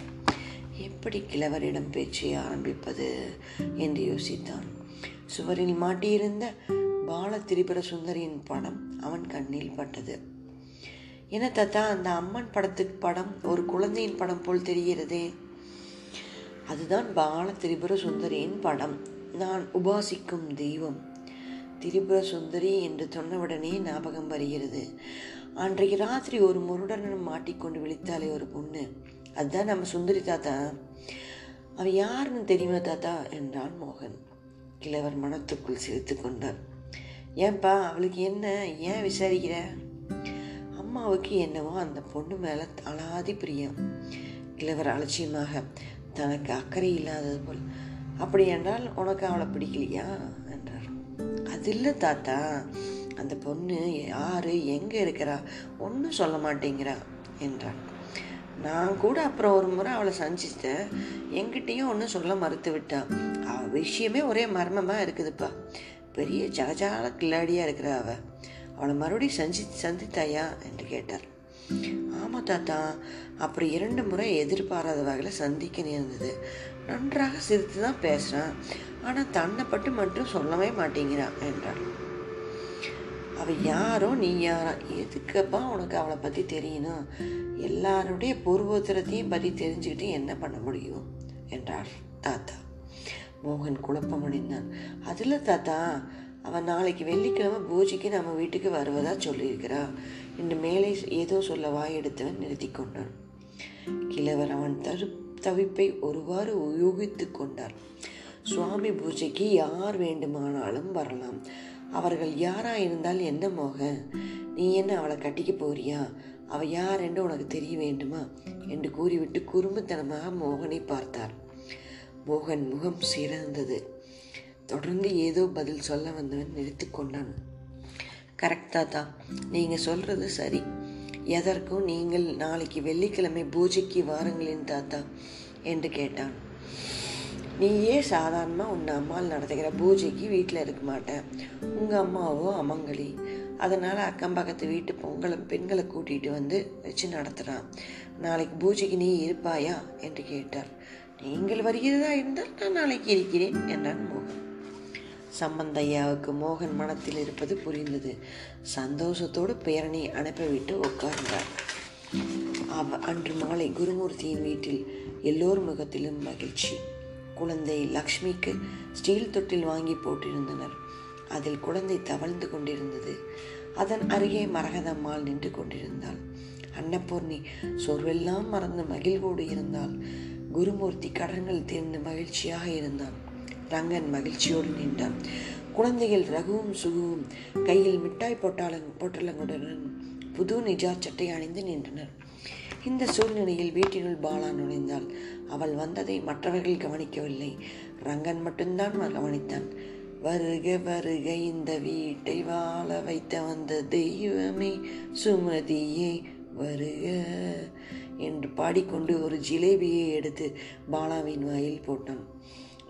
எப்படி கிழவரிடம் பேச்சை ஆரம்பிப்பது? என்று யோசித்தான். சுவரில் மாட்டியிருந்த பால திரிபுர சுந்தரியின் படம் அவன் கண்ணில் பட்டது. என்ன தாத்தா அந்த அம்மன் படத்துக்கு படம் ஒரு குழந்தையின் படம் போல் தெரிகிறதே? அதுதான் பால திரிபுர சுந்தரியின் படம். நான் உபாசிக்கும் தெய்வம். திரிபுர சுந்தரி என்று சொன்னவுடனே ஞாபகம் வருகிறது. அன்றைக்கு ராத்திரி ஒரு முருடனும் மாட்டிக்கொண்டு விழித்தாலே ஒரு பொண்ணு. அதுதான் நம்ம சுந்தரி தாத்தா. அவ யாருன்னு தெரியுமா தாத்தா? என்றான் மோகன். கிழவர் மனத்துக்குள் சிரித்து கொண்டார். ஏன்பா அவளுக்கு என்ன? ஏன் விசாரிக்கிற? அம்மாவுக்கு என்னவோ அந்த பொண்ணு மேலே அலாதி பிரியம். கிழவர் அலட்சியமாக தனக்கு அக்கறை இல்லாதது போல். அப்படி என்றால் உனக்கு அவளை பிடிக்கலையா? அது இல்லை தாத்தா அந்த பொண்ணு யாரு எங்கே இருக்கிறா ஒன்றும் சொல்ல மாட்டேங்கிறா என்றான் நான் கூட அப்புறம் ஒரு முறை அவளை சந்திச்சிட்டேன். எங்கிட்டேயும் ஒன்றும் சொல்ல மறுத்து விட்டான் அவள் விஷயமே ஒரே மர்மமாக இருக்குதுப்பா. பெரிய ஜகஜால கில்லாடியாக இருக்கிற அவ. அவளை மறுபடியும் சந்தி சந்தித்தாயா என்று கேட்டார். ஆமாம் தாத்தா அப்புறம் இரண்டு முறை எதிர்பாராத வகையில் சந்திக்க நேர்ந்தது நன்றாக சிரித்து தான் பேசுகிறான் ஆனால் தன்னை பட்டு மட்டும் சொல்லவே மாட்டேங்கிறான் என்றாள். அவள் யாரோ நீ யாரா? எதுக்கப்பா உனக்கு அவளை பற்றி தெரியணும்? எல்லாருடைய பூர்வோத்தரத்தையும் பற்றி தெரிஞ்சுக்கிட்டு என்ன பண்ண முடியும்? என்றார் தாத்தா. மோகன் குழப்பமடைந்தான் அதில் தாத்தா அவன் நாளைக்கு வெள்ளிக்கிழமை பூஜைக்கு நம்ம வீட்டுக்கு வருவதா சொல்லியிருக்கிறா. என்று மேலே ஏதோ சொல்ல வாயெடுத்தவன் நிறுத்தி கொண்டான். கிழவர் அவன் தரு தவிப்பை ஒருவாறு யூகித்து கொண்டார். சுவாமி பூஜைக்கு யார் வேண்டுமானாலும் வரலாம். அவர்கள் யாரா இருந்தால் என்ன மோக? நீ என்ன அவளை கட்டிக்க போறியா? அவ யார் என்று உனக்கு தெரிய வேண்டுமா? என்று கூறிவிட்டு குறும்புத்தனமாக மோகனை பார்த்தார் மோகன் முகம் சிறந்தது. தொடர்ந்து ஏதோ பதில் சொல்ல வந்தவன் நிறுத்தி கொண்டான். கரெக்ட் தாத்தா நீங்கள் சொல்கிறது சரி. எதற்கும் நீங்கள் நாளைக்கு வெள்ளிக்கிழமை பூஜைக்கு வாருங்களேன் தாத்தா என்று கேட்டான். நீயே சாதாரணமாக உன் அம்மாவில் நடத்துகிற பூஜைக்கு வீட்டில் இருக்க மாட்டேன். உங்கள் அம்மாவோ அமங்கலி. அதனால் அக்கம் பக்கத்து வீட்டு பொங்கலை பெண்களை கூட்டிகிட்டு வந்து வச்சு நடத்துகிறான் நாளைக்கு பூஜைக்கு நீ இருப்பாயா? என்று கேட்டார். நீங்கள் வருகிறதா இருந்தால் நான் நாளைக்கு இருக்கிறேன் என்றான் மோகன். சம்பந்தையாவுக்கு மோகன் மனத்தில் இருப்பது புரிந்தது. சந்தோஷத்தோடு பேரனை அனுப்பிவிட்டு உட்கார்ந்தார். அவ அன்று மாலை குருமூர்த்தியின் வீட்டில் எல்லோர் முகத்திலும் மகிழ்ச்சி. குழந்தை லக்ஷ்மிக்கு ஸ்டீல் தொட்டில் வாங்கி போட்டிருந்தனர். அதில் குழந்தை தவழ்ந்து கொண்டிருந்தது. அதன் அருகே மரகதம்மாள் நின்று கொண்டிருந்தாள். அன்னபூர்ணி சொர்வெல்லாம் மறந்து மகிழ்வோடு இருந்தால் குருமூர்த்தி கடன்கள் தீர்ந்து மகிழ்ச்சியாக இருந்தான். ரங்கன் மகிழ்ச்சியோடு நின்றான். குழந்தைகள் ரகுவும் சுகுவும் கையில் மிட்டாய் போட்டாலும் போட்டலங்குடன் புது நிஜார் சட்டை அணிந்து நின்றனர். இந்த சூழ்நிலையில் வீட்டினுள் பாலா நுழைந்தாள். அவள் வந்ததை மற்றவர்கள் கவனிக்கவில்லை. ரங்கன் மட்டும்தான் கவனித்தான். வருக வருக இந்த வீட்டை வாழ வைத்த வந்த தெய்வமே சுமதியே வருக என்று பாடிக்கொண்டு ஒரு ஜிலேபியை எடுத்து பாலாவின் வாயில் போட்டான்.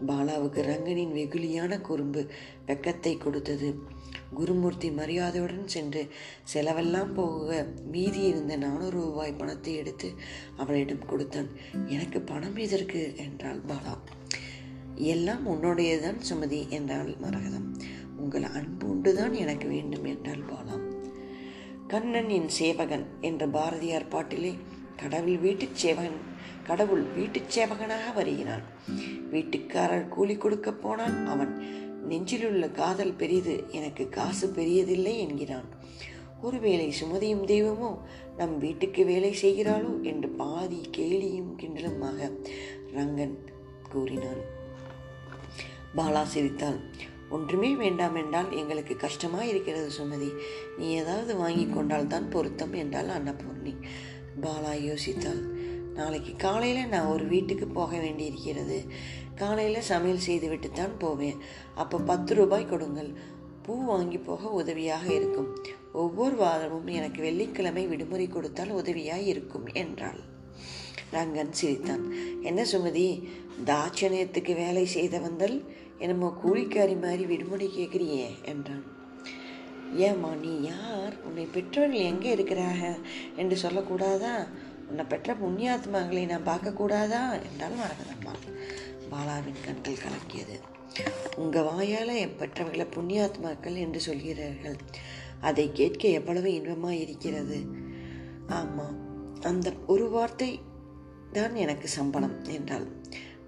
பாலாவுக்கு ரங்கனின் வெகுளியான குறும்பு வெக்கத்தை கொடுத்தது. குருமூர்த்தி மரியாதையுடன் சென்று செலவெல்லாம் போக மீதி இருந்த நானூறு ரூபாய் பணத்தை எடுத்து அவளிடம் கொடுத்தான். எனக்கு பணம் எதற்கு? என்றாள் பாலா. எல்லாம் உன்னுடையதான் சுமதி என்றாள் மரகதம். உங்கள் அன்பு உண்டுதான் எனக்கு வேண்டும் என்றாள் பாலா. கண்ணன் என் சேவகன் என்ற பாரதியார் பாட்டிலே கடவுள் வீட்டுச் சேவகன் கடவுள் வீட்டுச் சேவகனாக வருகிறான். வீட்டுக்காரர் கூலி கொடுக்க போனால் அவன் நெஞ்சிலுள்ள காதல் பெரிது எனக்கு காசு பெரியதில்லை என்கிறான். ஒருவேளை சுமதியும் தெய்வமோ நம் வீட்டுக்கு வேலை செய்கிறாளோ என்று பாதி கேலியும் கிண்டலுமாக ரங்கன் கூறினான். பாலா சிரித்தாள். ஒன்றுமே வேண்டாம் என்றால் எங்களுக்கு கஷ்டமாக இருக்கிறது சுமதி. நீ ஏதாவது வாங்கி கொண்டால் தான் பொருத்தம் என்றால் அன்னபூர்ணி. பாலா யோசித்தாள். நாளைக்கு காலையில் நான் ஒரு வீட்டுக்கு போக வேண்டியிருக்கிறது. காலையில் சமையல் செய்துவிட்டு தான் போவேன். அப்போ பத்து ரூபாய் கொடுங்கள். பூ வாங்கி போக உதவியாக இருக்கும். ஒவ்வொரு வாரமும் எனக்கு வெள்ளிக்கிழமை விடுமுறை கொடுத்தால் உதவியாக இருக்கும் என்றாள். ரங்கன் சிரித்தான். என்ன சுமதி தாட்சணியத்துக்கு வேலை செய்த வந்தல் என்னமோ கூலிக்காரி மாதிரி விடுமுறை கேட்குறியே என்றான். ஏம்மா நீ யார்? உன்னை பெற்றோர்கள் எங்கே இருக்கிறாக? என்று சொல்லக்கூடாதா? உன்னை பெற்ற புண்ணியாத்மாங்களை நான் பார்க்கக்கூடாதா? என்றாலும் மரகதம்மாள் பாலாவின் கண்கள் கலக்கியது. உங்கள் வாயால் என் பெற்றவர்களை புண்ணியாத்மாக்கள் என்று சொல்கிறார்கள். அதை கேட்க எவ்வளவு இன்பமாக இருக்கிறது? ஆமாம் அந்த ஒரு வார்த்தை தான் எனக்கு சம்பளம் என்றாள்.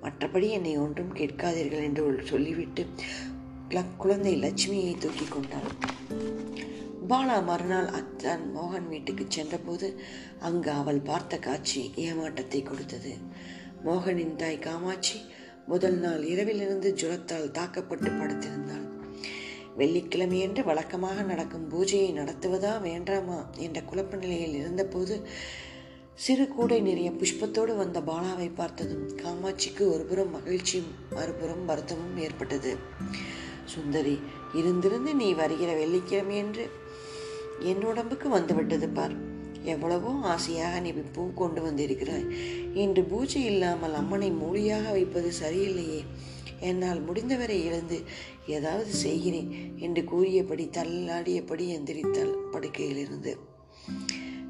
மற்றபடி என்னை ஒன்றும் கேட்காதீர்கள் என்று சொல்லிவிட்டு குழந்தை லட்சுமியை தூக்கி கொண்டாள். பாலா மறுநாள் அத்தான் மோகன் வீட்டுக்கு சென்றபோது அங்கு அவள் பார்த்த காட்சி ஏமாற்றத்தை கொடுத்தது. மோகனின் தாய் காமாட்சி முதல் நாள் இரவிலிருந்து ஜுரத்தால் தாக்கப்பட்டு படுத்திருந்தாள். வெள்ளிக்கிழமையன்று வழக்கமாக நடக்கும் பூஜையை நடத்துவதா வேண்டாமா என்ற குழப்ப நிலையில் இருந்தபோது சிறு கூடை நிறைய புஷ்பத்தோடு வந்த பாலாவை பார்த்ததும் காமாட்சிக்கு ஒருபுறம் மகிழ்ச்சியும் மறுபுறம் வருத்தமும் ஏற்பட்டது. சுந்தரி இருந்திருந்து நீ வருகிற வெள்ளிக்கிழமையன்று என் உடம்புக்கு வந்துவிட்டது பார். எவ்வளவோ ஆசையாக நீ பூ கொண்டு வந்திருக்கிறாய். இன்று பூஜை இல்லாமல் அம்மனை மூலியாக வைப்பது சரியில்லையே. என்னால் முடிந்தவரை இழந்து ஏதாவது செய்கிறேன் என்று கூறியபடி தள்ளாடியபடி எந்திரித்தாள் படுக்கையிலிருந்து.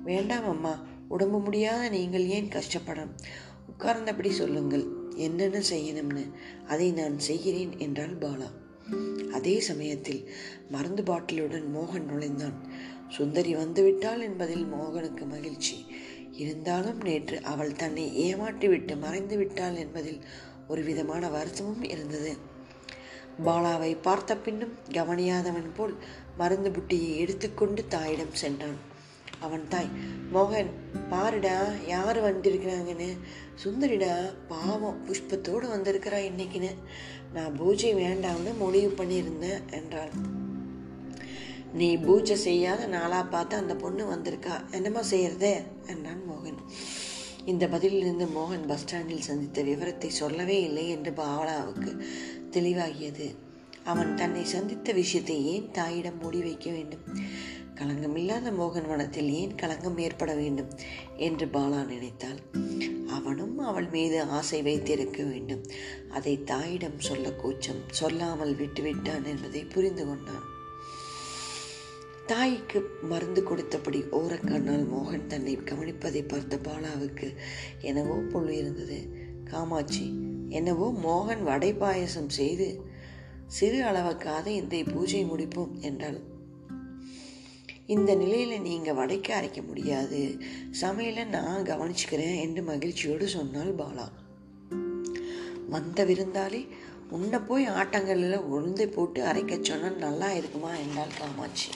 வேண்டாம் அம்மா உடம்பு முடியாத நீங்கள் ஏன் கஷ்டப்படம் உட்கார்ந்தபடி சொல்லுங்கள். என்னென்ன செய்யணும்னு? அதை நான் செய்கிறேன் என்றாள் பாலா. அதே சமயத்தில் மருந்து பாட்டிலுடன் மோகன் நுழைந்தான். சுந்தரி வந்துவிட்டாள் என்பதில் மோகனுக்கு மகிழ்ச்சி. இருந்தாலும் நேற்று அவள் தன்னை ஏமாற்றிவிட்டு மறைந்து விட்டாள் என்பதில் ஒரு விதமான வருத்தமும் இருந்தது. பாலாவை பார்த்த பின்னும் கவனியாதவன் போல் மருந்து புட்டியை எடுத்துக்கொண்டு தாயிடம் சென்றான். அவன் தாய் மோகன் பாருடா யார் வந்திருக்கிறாங்கன்னு? சுந்தரிடா பாவம் புஷ்பத்தோடு வந்திருக்கிறா இன்னைக்குன்னு. நான் பூஜை வேண்டாம்னு முடிவு பண்ணியிருந்தேன் என்றாள். நீ பூஜை செய்யாத நாளாக பார்த்து அந்த பொண்ணு வந்திருக்கா. என்னம்மா செய்யறதே? என்றான் மோகன். இந்த பதிலிலிருந்து மோகன் பஸ் ஸ்டாண்டில் சந்தித்த விவரத்தை சொல்லவே இல்லை என்று பாலாவுக்கு தெளிவாகியது. அவன் தன்னை சந்தித்த விஷயத்தை ஏன் தாயிடம் மூடி வைக்க வேண்டும்? களங்கமில்லாத மோகன் வனத்தில் ஏன் களங்கம் ஏற்பட வேண்டும்? என்று பாலா நினைத்தாள். அவனும் அவள் மீது ஆசை வைத்திருக்க வேண்டும். அதை தாயிடம் சொல்ல கூச்சம் சொல்லாமல் விட்டுவிட்டான் என்பதை புரிந்து கொண்டான். தாய்க்கு மருந்து கொடுத்தபடி ஓரக்கண்ணால் மோகன் தன்னை கவனிப்பதை பார்த்த பாலாவுக்கு என்னவோ பொழு இருந்தது. காமாட்சி என்னவோ மோகன் வடை பாயசம் செய்து சிறு அளவுக்காக இந்த பூஜை முடிப்போம் என்றாள். இந்த நிலையில நீங்க வடைக்கு அரைக்க முடியாது. சமையலை நான் கவனிச்சுக்கிறேன் என்று மகிழ்ச்சியோடு சொன்னாள் பாலா. வந்த விருந்தாளி உன்னை போய் ஆட்டங்களில் உளுந்தை போட்டு அரைக்க சொன்னால் நல்லா இருக்குமா? என்றாள் காமாட்சி.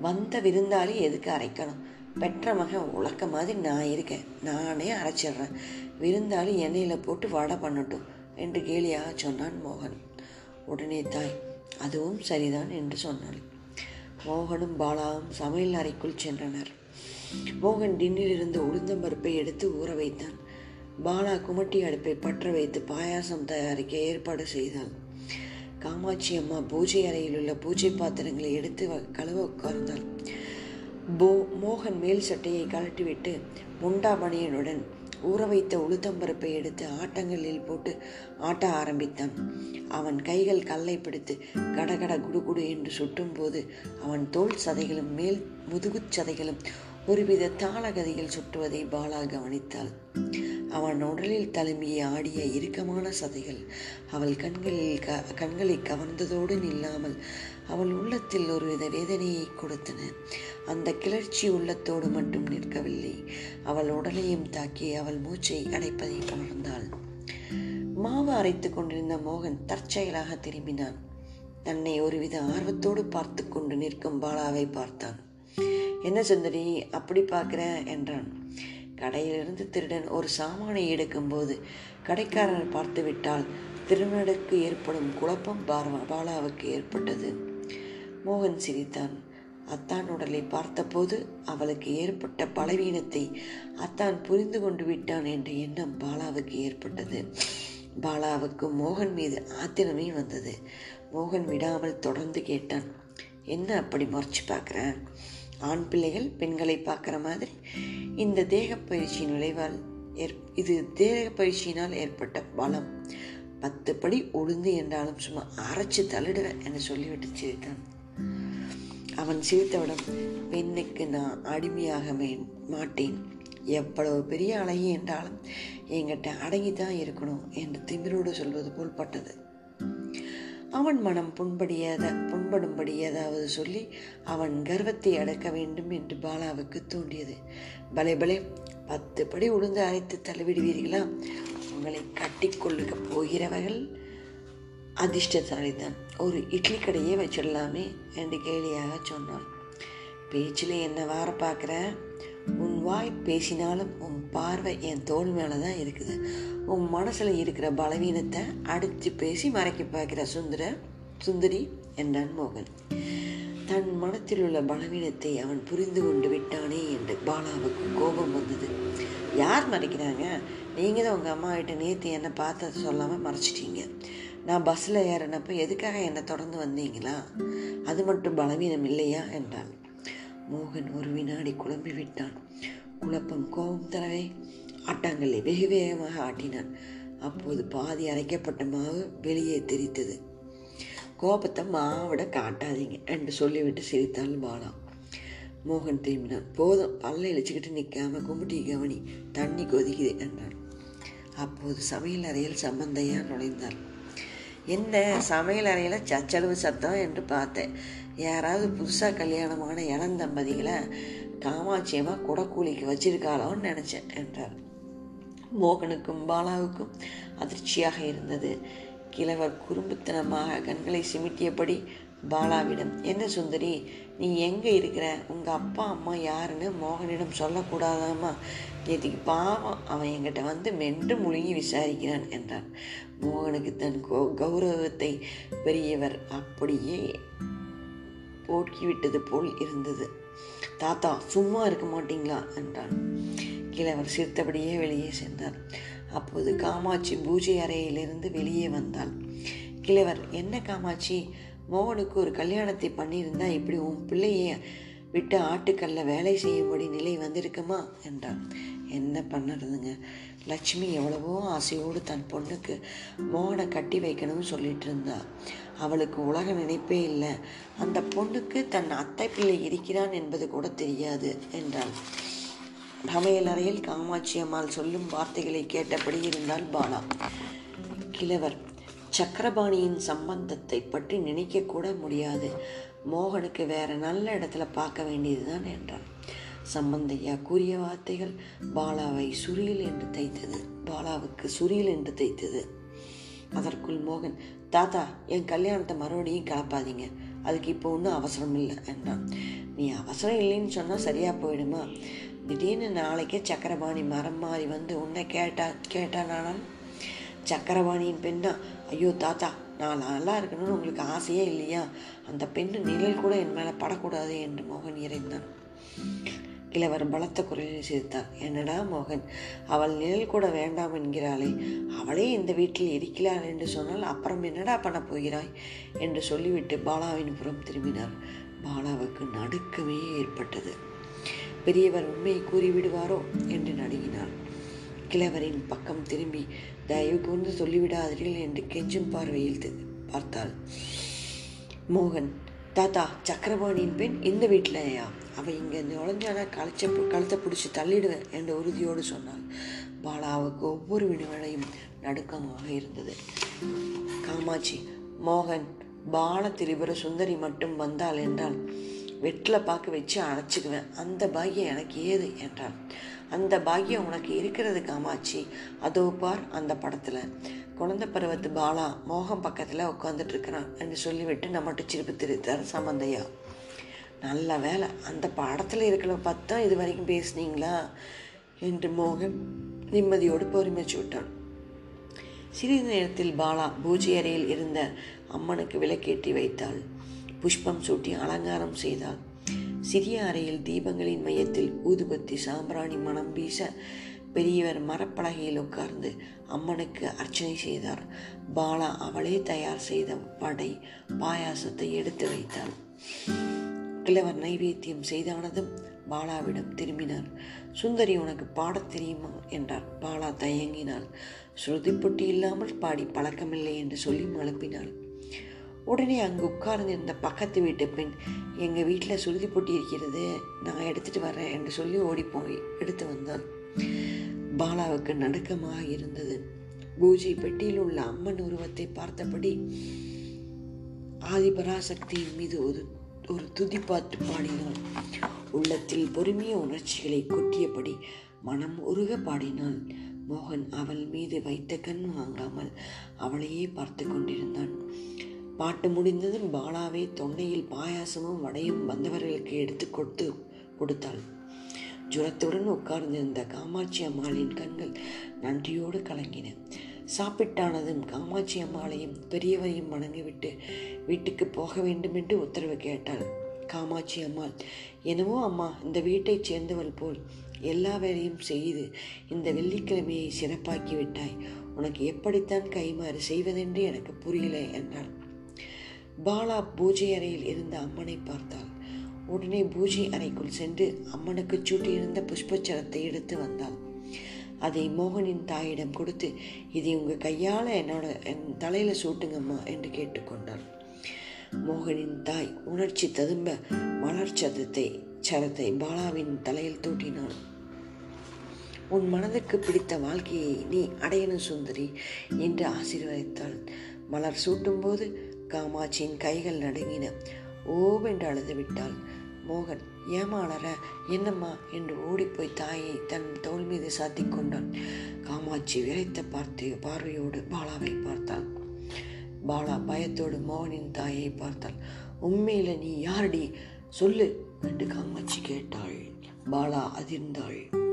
வந்த விருந்தாளி எதுக்கு அரைக்கணும்? பெற்ற மகன் உழக்க மாதிரி நான் இருக்கேன். நானே அரைச்சிடுறேன். விருந்தாளி எண்ணெயில் போட்டு வடை பண்ணட்டும் என்று கேலியாக சொன்னான் மோகன். உடனே தாய் அதுவும் சரிதான் என்று சொன்னாள். மோகனும் பாலாவும் சமையல் அறைக்குள் சென்றனர். மோகன் டின்னிலிருந்து உளுந்தம்பருப்பை எடுத்து ஊற வைத்தான். பாலா குமட்டி அடுப்பை பற்ற வைத்து பாயாசம் தயாரிக்க ஏற்பாடு செய்தான். காமாட்சி அம்மா பூஜை அறையில் உள்ள பூஜை பாத்திரங்களை எடுத்து கழுவ உட்கார்ந்தாள். போ மோகன் மேல் சட்டையை கழட்டிவிட்டு முண்டாமணியனுடன் ஊற வைத்த உளுத்தம்பருப்பை எடுத்து ஆட்டங்களில் போட்டு ஆட்ட ஆரம்பித்தான். அவன் கைகள் கல்லை பிடித்து கடகட குடுகுடு என்று சுட்டும்போது அவன் தோல் சதைகளும் மேல் முதுகுச் சதைகளும் ஒருவித தாளகதியில் சுட்டுவதை பாலா கவனித்தாள். அவன் உடலில் தழும்பிய ஆடிய இறுக்கமான சதைகள் அவள் கண்களில் க கண்களை கவர்ந்ததோடு நில்லாமல் அவள் உள்ளத்தில் ஒருவித வேதனையை கொடுத்தன. அந்த கிளர்ச்சி உள்ளத்தோடு மட்டும் நிற்கவில்லை. அவள் உடலையும் தாக்கி அவள் மூச்சை அடைப்பதை உணர்ந்தாள். மாவு அரைத்து கொண்டிருந்த மோகன் தற்செயலாக திரும்பினான். தன்னை ஒருவித ஆர்வத்தோடு பார்த்து கொண்டு நிற்கும் பாலாவை பார்த்தான். என்ன சுந்தரி அப்படி பார்க்குற? என்றான். கடையிலிருந்து திருடன் ஒரு சாமானை எடுக்கும்போது கடைக்காரர் பார்த்துவிட்டால் திருநடுக்கு ஏற்படும் குழப்பம் பார்வா பாலாவுக்கு ஏற்பட்டது. மோகன் சிரித்தான். அத்தான் உடலை பார்த்தபோது அவளுக்கு ஏற்பட்ட பலவீனத்தை அத்தான் புரிந்து கொண்டு விட்டான் என்ற எண்ணம் பாலாவுக்கு ஏற்பட்டது. பாலாவுக்கு மோகன் மீது ஆத்திரமே வந்தது. மோகன் விடாமல் தொடர்ந்து கேட்டான் என்ன அப்படி முறைச்சு பார்க்குறேன் ஆண் பிள்ளைகள் பெண்களை பார்க்குற மாதிரி இந்த தேக பயிற்சி நுழைவால் ஏற் இது தேக பயிற்சியினால் ஏற்பட்ட பலம். பத்து படி உளுந்து என்றாலும் சும்மா அரைச்சு தள்ளிடுவேன் என சொல்லிவிட்டு சிரித்தான். அவன் சிரித்தவிடம் பெண்ணுக்கு நான் அடிமையாக மாட்டேன். எவ்வளவு பெரிய அழகி என்றாலும் என்கிட்ட அடங்கி தான் இருக்கணும் என்று திமிரோடு சொல்வது போல் பட்டது. அவன் மனம் புண்படியாத புண்படும்படி ஏதாவது சொல்லி அவன் கர்வத்தை அடக்க வேண்டும் என்று பாலாவுக்கு தோன்றியது. பலே பலே பத்து படி உளுந்து அரைத்து தள்ளிவிடுவீர்களா? உங்களை கட்டிக்கொள்ளுக போகிறவர்கள் அதிர்ஷ்டசாலிதான். ஒரு இட்லி கடையே வச்சிடலாமே என்று கேலியாக சொன்னான். பேச்சில் என்ன வார பார்க்குற? உன் வாய் பேசினாலும் உன் பார்வை என் தோல் மேலே தான் இருக்குது. உன் மனசில் இருக்கிற பலவீனத்தை அடித்து பேசி மறைக்க பார்க்கிற சுந்தர சுந்தரி என்றான் மோகன் தன் மனத்தில் உள்ள பலவீனத்தை அவன் புரிந்து கொண்டு விட்டானே என்று பாலாவுக்கு கோபம் வந்தது. யார் மறைக்கிறாங்க? நீங்கள் தான் உங்கள் அம்மா கிட்ட நேற்று என்னை பார்த்தது சொல்லாமல் மறைச்சிட்டீங்க. நான் பஸ்ஸில் ஏறினப்போ எதுக்காக என்னை தொடர்ந்து வந்தீங்களா? அது மட்டும் பலவீனம் இல்லையா? என்றான் மோகன் ஒரு வினாடி குழம்பி விட்டான். குழப்பம் கோபம் தரவே ஆட்டாங்கல்லை வெகு வேகமாக ஆட்டினான். அப்போது பாதி அரைக்கப்பட்ட மாவு வெளியே தெரித்தது. கோபத்தை மாவிட காட்டாதீங்க என்று சொல்லிவிட்டு சிரித்தாள் பாலா. மோகன் திரும்பினான். போதும் பல்ல இழிச்சுக்கிட்டு நிற்காம கும்பிட்டி கவனி தண்ணி கொதிக்குது என்றான். அப்போது சமையல் அறையில் சம்பந்தையா நுழைந்தாள் என்ன சமையல் அறையில் சச்சலவு சத்தம் என்று பார்த்தேன். யாராவது புதுசாக கல்யாணமான இளந்தம்பதிகளை காமாட்சியமாக குடக்கூலிக்கு வச்சிருக்காளோன்னு நினச்சேன் என்றார். மோகனுக்கும் பாலாவுக்கும் அதிர்ச்சியாக இருந்தது. கிழவர் குறும்புத்தனமாக கண்களை சிமிட்டியபடி பாலாவிடம் என்ன சுந்தரி நீ எங்கே இருக்கிற? உங்கள் அப்பா அம்மா யாருன்னு மோகனிடம் சொல்லக்கூடாதாம்மா? நேற்றுக்கு பாவம் அவன் என்கிட்ட வந்து மென்று முழுங்கி விசாரிக்கிறான் என்றான் மோகனுக்கு தன் கௌரவத்தை பெரியவர் அப்படியே போக்கிவிட்டது போல் இருந்தது. தாத்தா சும்மா இருக்க மாட்டீங்களா? என்றான். கிழவர் சிரித்தபடியே வெளியே சென்றார். அப்போது காமாட்சி பூஜை அறையிலிருந்து வெளியே வந்தாள். கிழவர் என்ன காமாட்சி? மோகனுக்கு ஒரு கல்யாணத்தை பண்ணியிருந்தா இப்படி உன் பிள்ளையை விட்டு ஆட்டுக்கல்ல வேலை செய்யும்படி நிலை வந்திருக்குமா? என்றான். என்ன பண்ணுறதுங்க? லட்சுமி எவ்வளவோ ஆசையோடு தன் பொண்ணுக்கு மோகனை கட்டி வைக்கணும்னு சொல்லிட்டு இருந்தா. அவளுக்கு உலக நினைப்பே இல்லை. அந்த பொண்ணுக்கு தன் அத்தை பிள்ளை இருக்கிறான் என்பது கூட தெரியாது என்றாள். சமையலறையில் காமாட்சி அம்மாள் சொல்லும் வார்த்தைகளை கேட்டபடி இருந்தால் பாலா. கிழவர் சக்கரபாணியின் சம்பந்தத்தை பற்றி நினைக்கக்கூட முடியாது. மோகனுக்கு வேற நல்ல இடத்துல பார்க்க வேண்டியதுதான் என்றான் சம்பந்தையா கூறிய வார்த்தைகள் பாலாவை சுரியில் என்று தைத்தது. பாலாவுக்கு சுரியல் என்று தைத்தது. அதற்குள் மோகன் தாத்தா என் கல்யாணத்தை மறுபடியும் கிளப்பாதீங்க. அதுக்கு இப்போ ஒன்றும் அவசரம் இல்லை என்றான் நீ அவசரம் இல்லைன்னு சொன்னால் சரியாக போயிடுமா? திடீர்னு நாளைக்கே சக்கரபாணி மரம் மாறி வந்து உன்னை கேட்டா கேட்டானால் சக்கரபாணியின் பெண்ணா ஐயோ தாத்தா நான் நல்லா இருக்கணும்னு உங்களுக்கு ஆசையே இல்லையா? அந்த பெண்ணு நிழல் கூட என் மேலே படக்கூடாது என்று மோகன் இறைந்தான். கிழவர் பலத்த குரலில் சிரித்தார். என்னடா மோகன் அவள் நிழல் கூட வேண்டாம் என்கிறாளே. அவளே இந்த வீட்டில் இருக்கிறாள் என்று சொன்னால் அப்புறம் என்னடா பண்ண போகிறாய்? என்று சொல்லிவிட்டு பாலாவின் புறம் திரும்பினார். பாலாவுக்கு நடுக்கமே ஏற்பட்டது. பெரியவர் உண்மையை கூறிவிடுவாரோ? என்று நடுங்கினார். கிழவரின் பக்கம் திரும்பி தயவு கூர்ந்து சொல்லிவிடாதீர்கள் என்று கெஞ்சும் பார்வையில் பார்த்தாள். மோகன் தாத்தா சக்கரபாணியின் பெண் இந்த வீட்டிலையா? அவள் இங்கே நுழைஞ்சானா களைச்ச கழுத்தை பிடிச்சி தள்ளிடுவேன் என்ற உறுதியோடு சொன்னாள். பாலாவுக்கு ஒவ்வொரு விடுவடையும் நடுக்கமாக இருந்தது. காமாட்சி மோகன் பால திரிபுர சுந்தரி மட்டும் வந்தாள் என்றால் வெட்டில் பார்க்க வச்சு அணைச்சிக்குவேன். அந்த பாக்கியம் எனக்கு ஏது? என்றான் அந்த பாக்கியம் உனக்கு இருக்கிறது காமாட்சி. அதோ பார் அந்த படத்தில். குழந்தை பருவத்து பாலா மோகம் பக்கத்தில் உட்காந்துட்ருக்கிறான் என்று சொல்லிவிட்டு நம்மட்டு சிரிப்பு திருத்தார் சம்பந்தையா நல்ல வேலை அந்த படத்தில் இருக்கிற பத்தம் இது வரைக்கும் பேசுனீங்களா? என்று மோகன் நிம்மதியோடு பொறுமைச்சு விட்டான் சிறிது நேரத்தில் பாலா பூஜை அறையில் இருந்த அம்மனுக்கு விளக்கேற்றி வைத்தாள். புஷ்பம் சூட்டி அலங்காரம் செய்தாள். சிறிய அறையில் தீபங்களின் மையத்தில் ஊதுபத்தி சாம்பிராணி மனம் வீச பெரியவர் மரப்பலகையில் உட்கார்ந்து அம்மனுக்கு அர்ச்சனை செய்தார். பாலா அவளே தயார் செய்த வடை பாயாசத்தை எடுத்து வைத்தாள். கிழவர் நைவேத்தியம் செய்தானதும் பாலாவிடம் திரும்பினார். சுந்தரி உனக்கு பாடத் தெரியுமா? என்றார். பாலா தயங்கினாள். ஸ்ருதி பொட்டி இல்லாமல் பாடி பழக்கமில்லை என்று சொல்லி மழுப்பினாள். உடனே அங்கு உட்கார்ந்திருந்த பக்கத்து வீட்டு பெண் எங்கள் வீட்டில் சுருதி பொட்டி இருக்கிறது நான் எடுத்துகிட்டு வரேன் என்று சொல்லி ஓடிப்போய் எடுத்து வந்தாள். பாலாவுக்கு நடுக்கமாக இருந்தது. பூஜை பெட்டியில் உள்ள அம்மன் உருவத்தை பார்த்தபடி ஆதிபராசக்தியின் மீது ஒரு ஒரு துதிப்பாட்டு பாடினாள். உள்ளத்தில் பொறுமைய உணர்ச்சிகளை கொட்டியபடி மனம் உருக பாடினாள். மோகன் அவள் மீது வைத்த கண் வாங்காமல் அவளையே பார்த்து கொண்டிருந்தான். பாட்டு முடிந்ததும் பாலாவை தொண்டையில் பாயாசமும் வடையும் வந்தவர்களுக்கு எடுத்து கொடுத்து கொடுத்தாள். ஜுரத்துடன் உட்கார்ந்திருந்த காமாட்சி அம்மாளின் கண்கள் நன்றியோடு கலங்கின. சாப்பிட்டானதும் காமாட்சி அம்மாளையும் பெரியவரையும் வணங்கிவிட்டு வீட்டுக்கு போக வேண்டுமென்று உத்தரவு கேட்டாள். காமாட்சி அம்மாள் என்னவோ அம்மா இந்த வீட்டைச் சேர்ந்தவள் போல் எல்லா வேலையும் செய்து இந்த வெள்ளிக்கிழமையை சிறப்பாக்கி விட்டாய். உனக்கு எப்படித்தான் கைமாறு செய்வதென்று எனக்கு புரியல என்றாள். பாலா பூஜை அறையில் இருந்த அம்மனை பார்த்தாள். உடனே பூஜை அறைக்குள் சென்று அம்மனுக்கு சூட்டியிருந்த புஷ்பச்சரத்தை எடுத்து வந்தாள். அதை மோகனின் தாயிடம் கொடுத்து இதை உங்கள் கையால் என்னோட என் தலையில் சூட்டுங்கம்மா என்று கேட்டுக்கொண்டாள். மோகனின் தாய் உணர்ச்சி ததும்ப மலர் சதத்தை சரத்தை பாலாவின் தலையில் தூட்டினாள். உன் மனதுக்கு பிடித்த வாழ்க்கையை நீ அடையணும் சுந்தரி என்று ஆசீர்வதித்தாள். மலர் சூட்டும்போது காமாட்சியின் கைகள் நடுங்கின. ஓவென்று அழுது விட்டாள் மோகன் ஏமாளர என்னம்மா? என்று ஓடிப்போய் தாயை தன் தோல் மீது சாத்தி கொண்டான். காமாட்சி விரைத்த பார்த்து பார்வையோடு பாலாவை பார்த்தாள். பாலா பயத்தோடு மோகனின் தாயை பார்த்தாள். உண்மையில நீ யாரடி? சொல்லு! என்று காமாட்சி கேட்டாள். பாலா அதிர்ந்தாள்.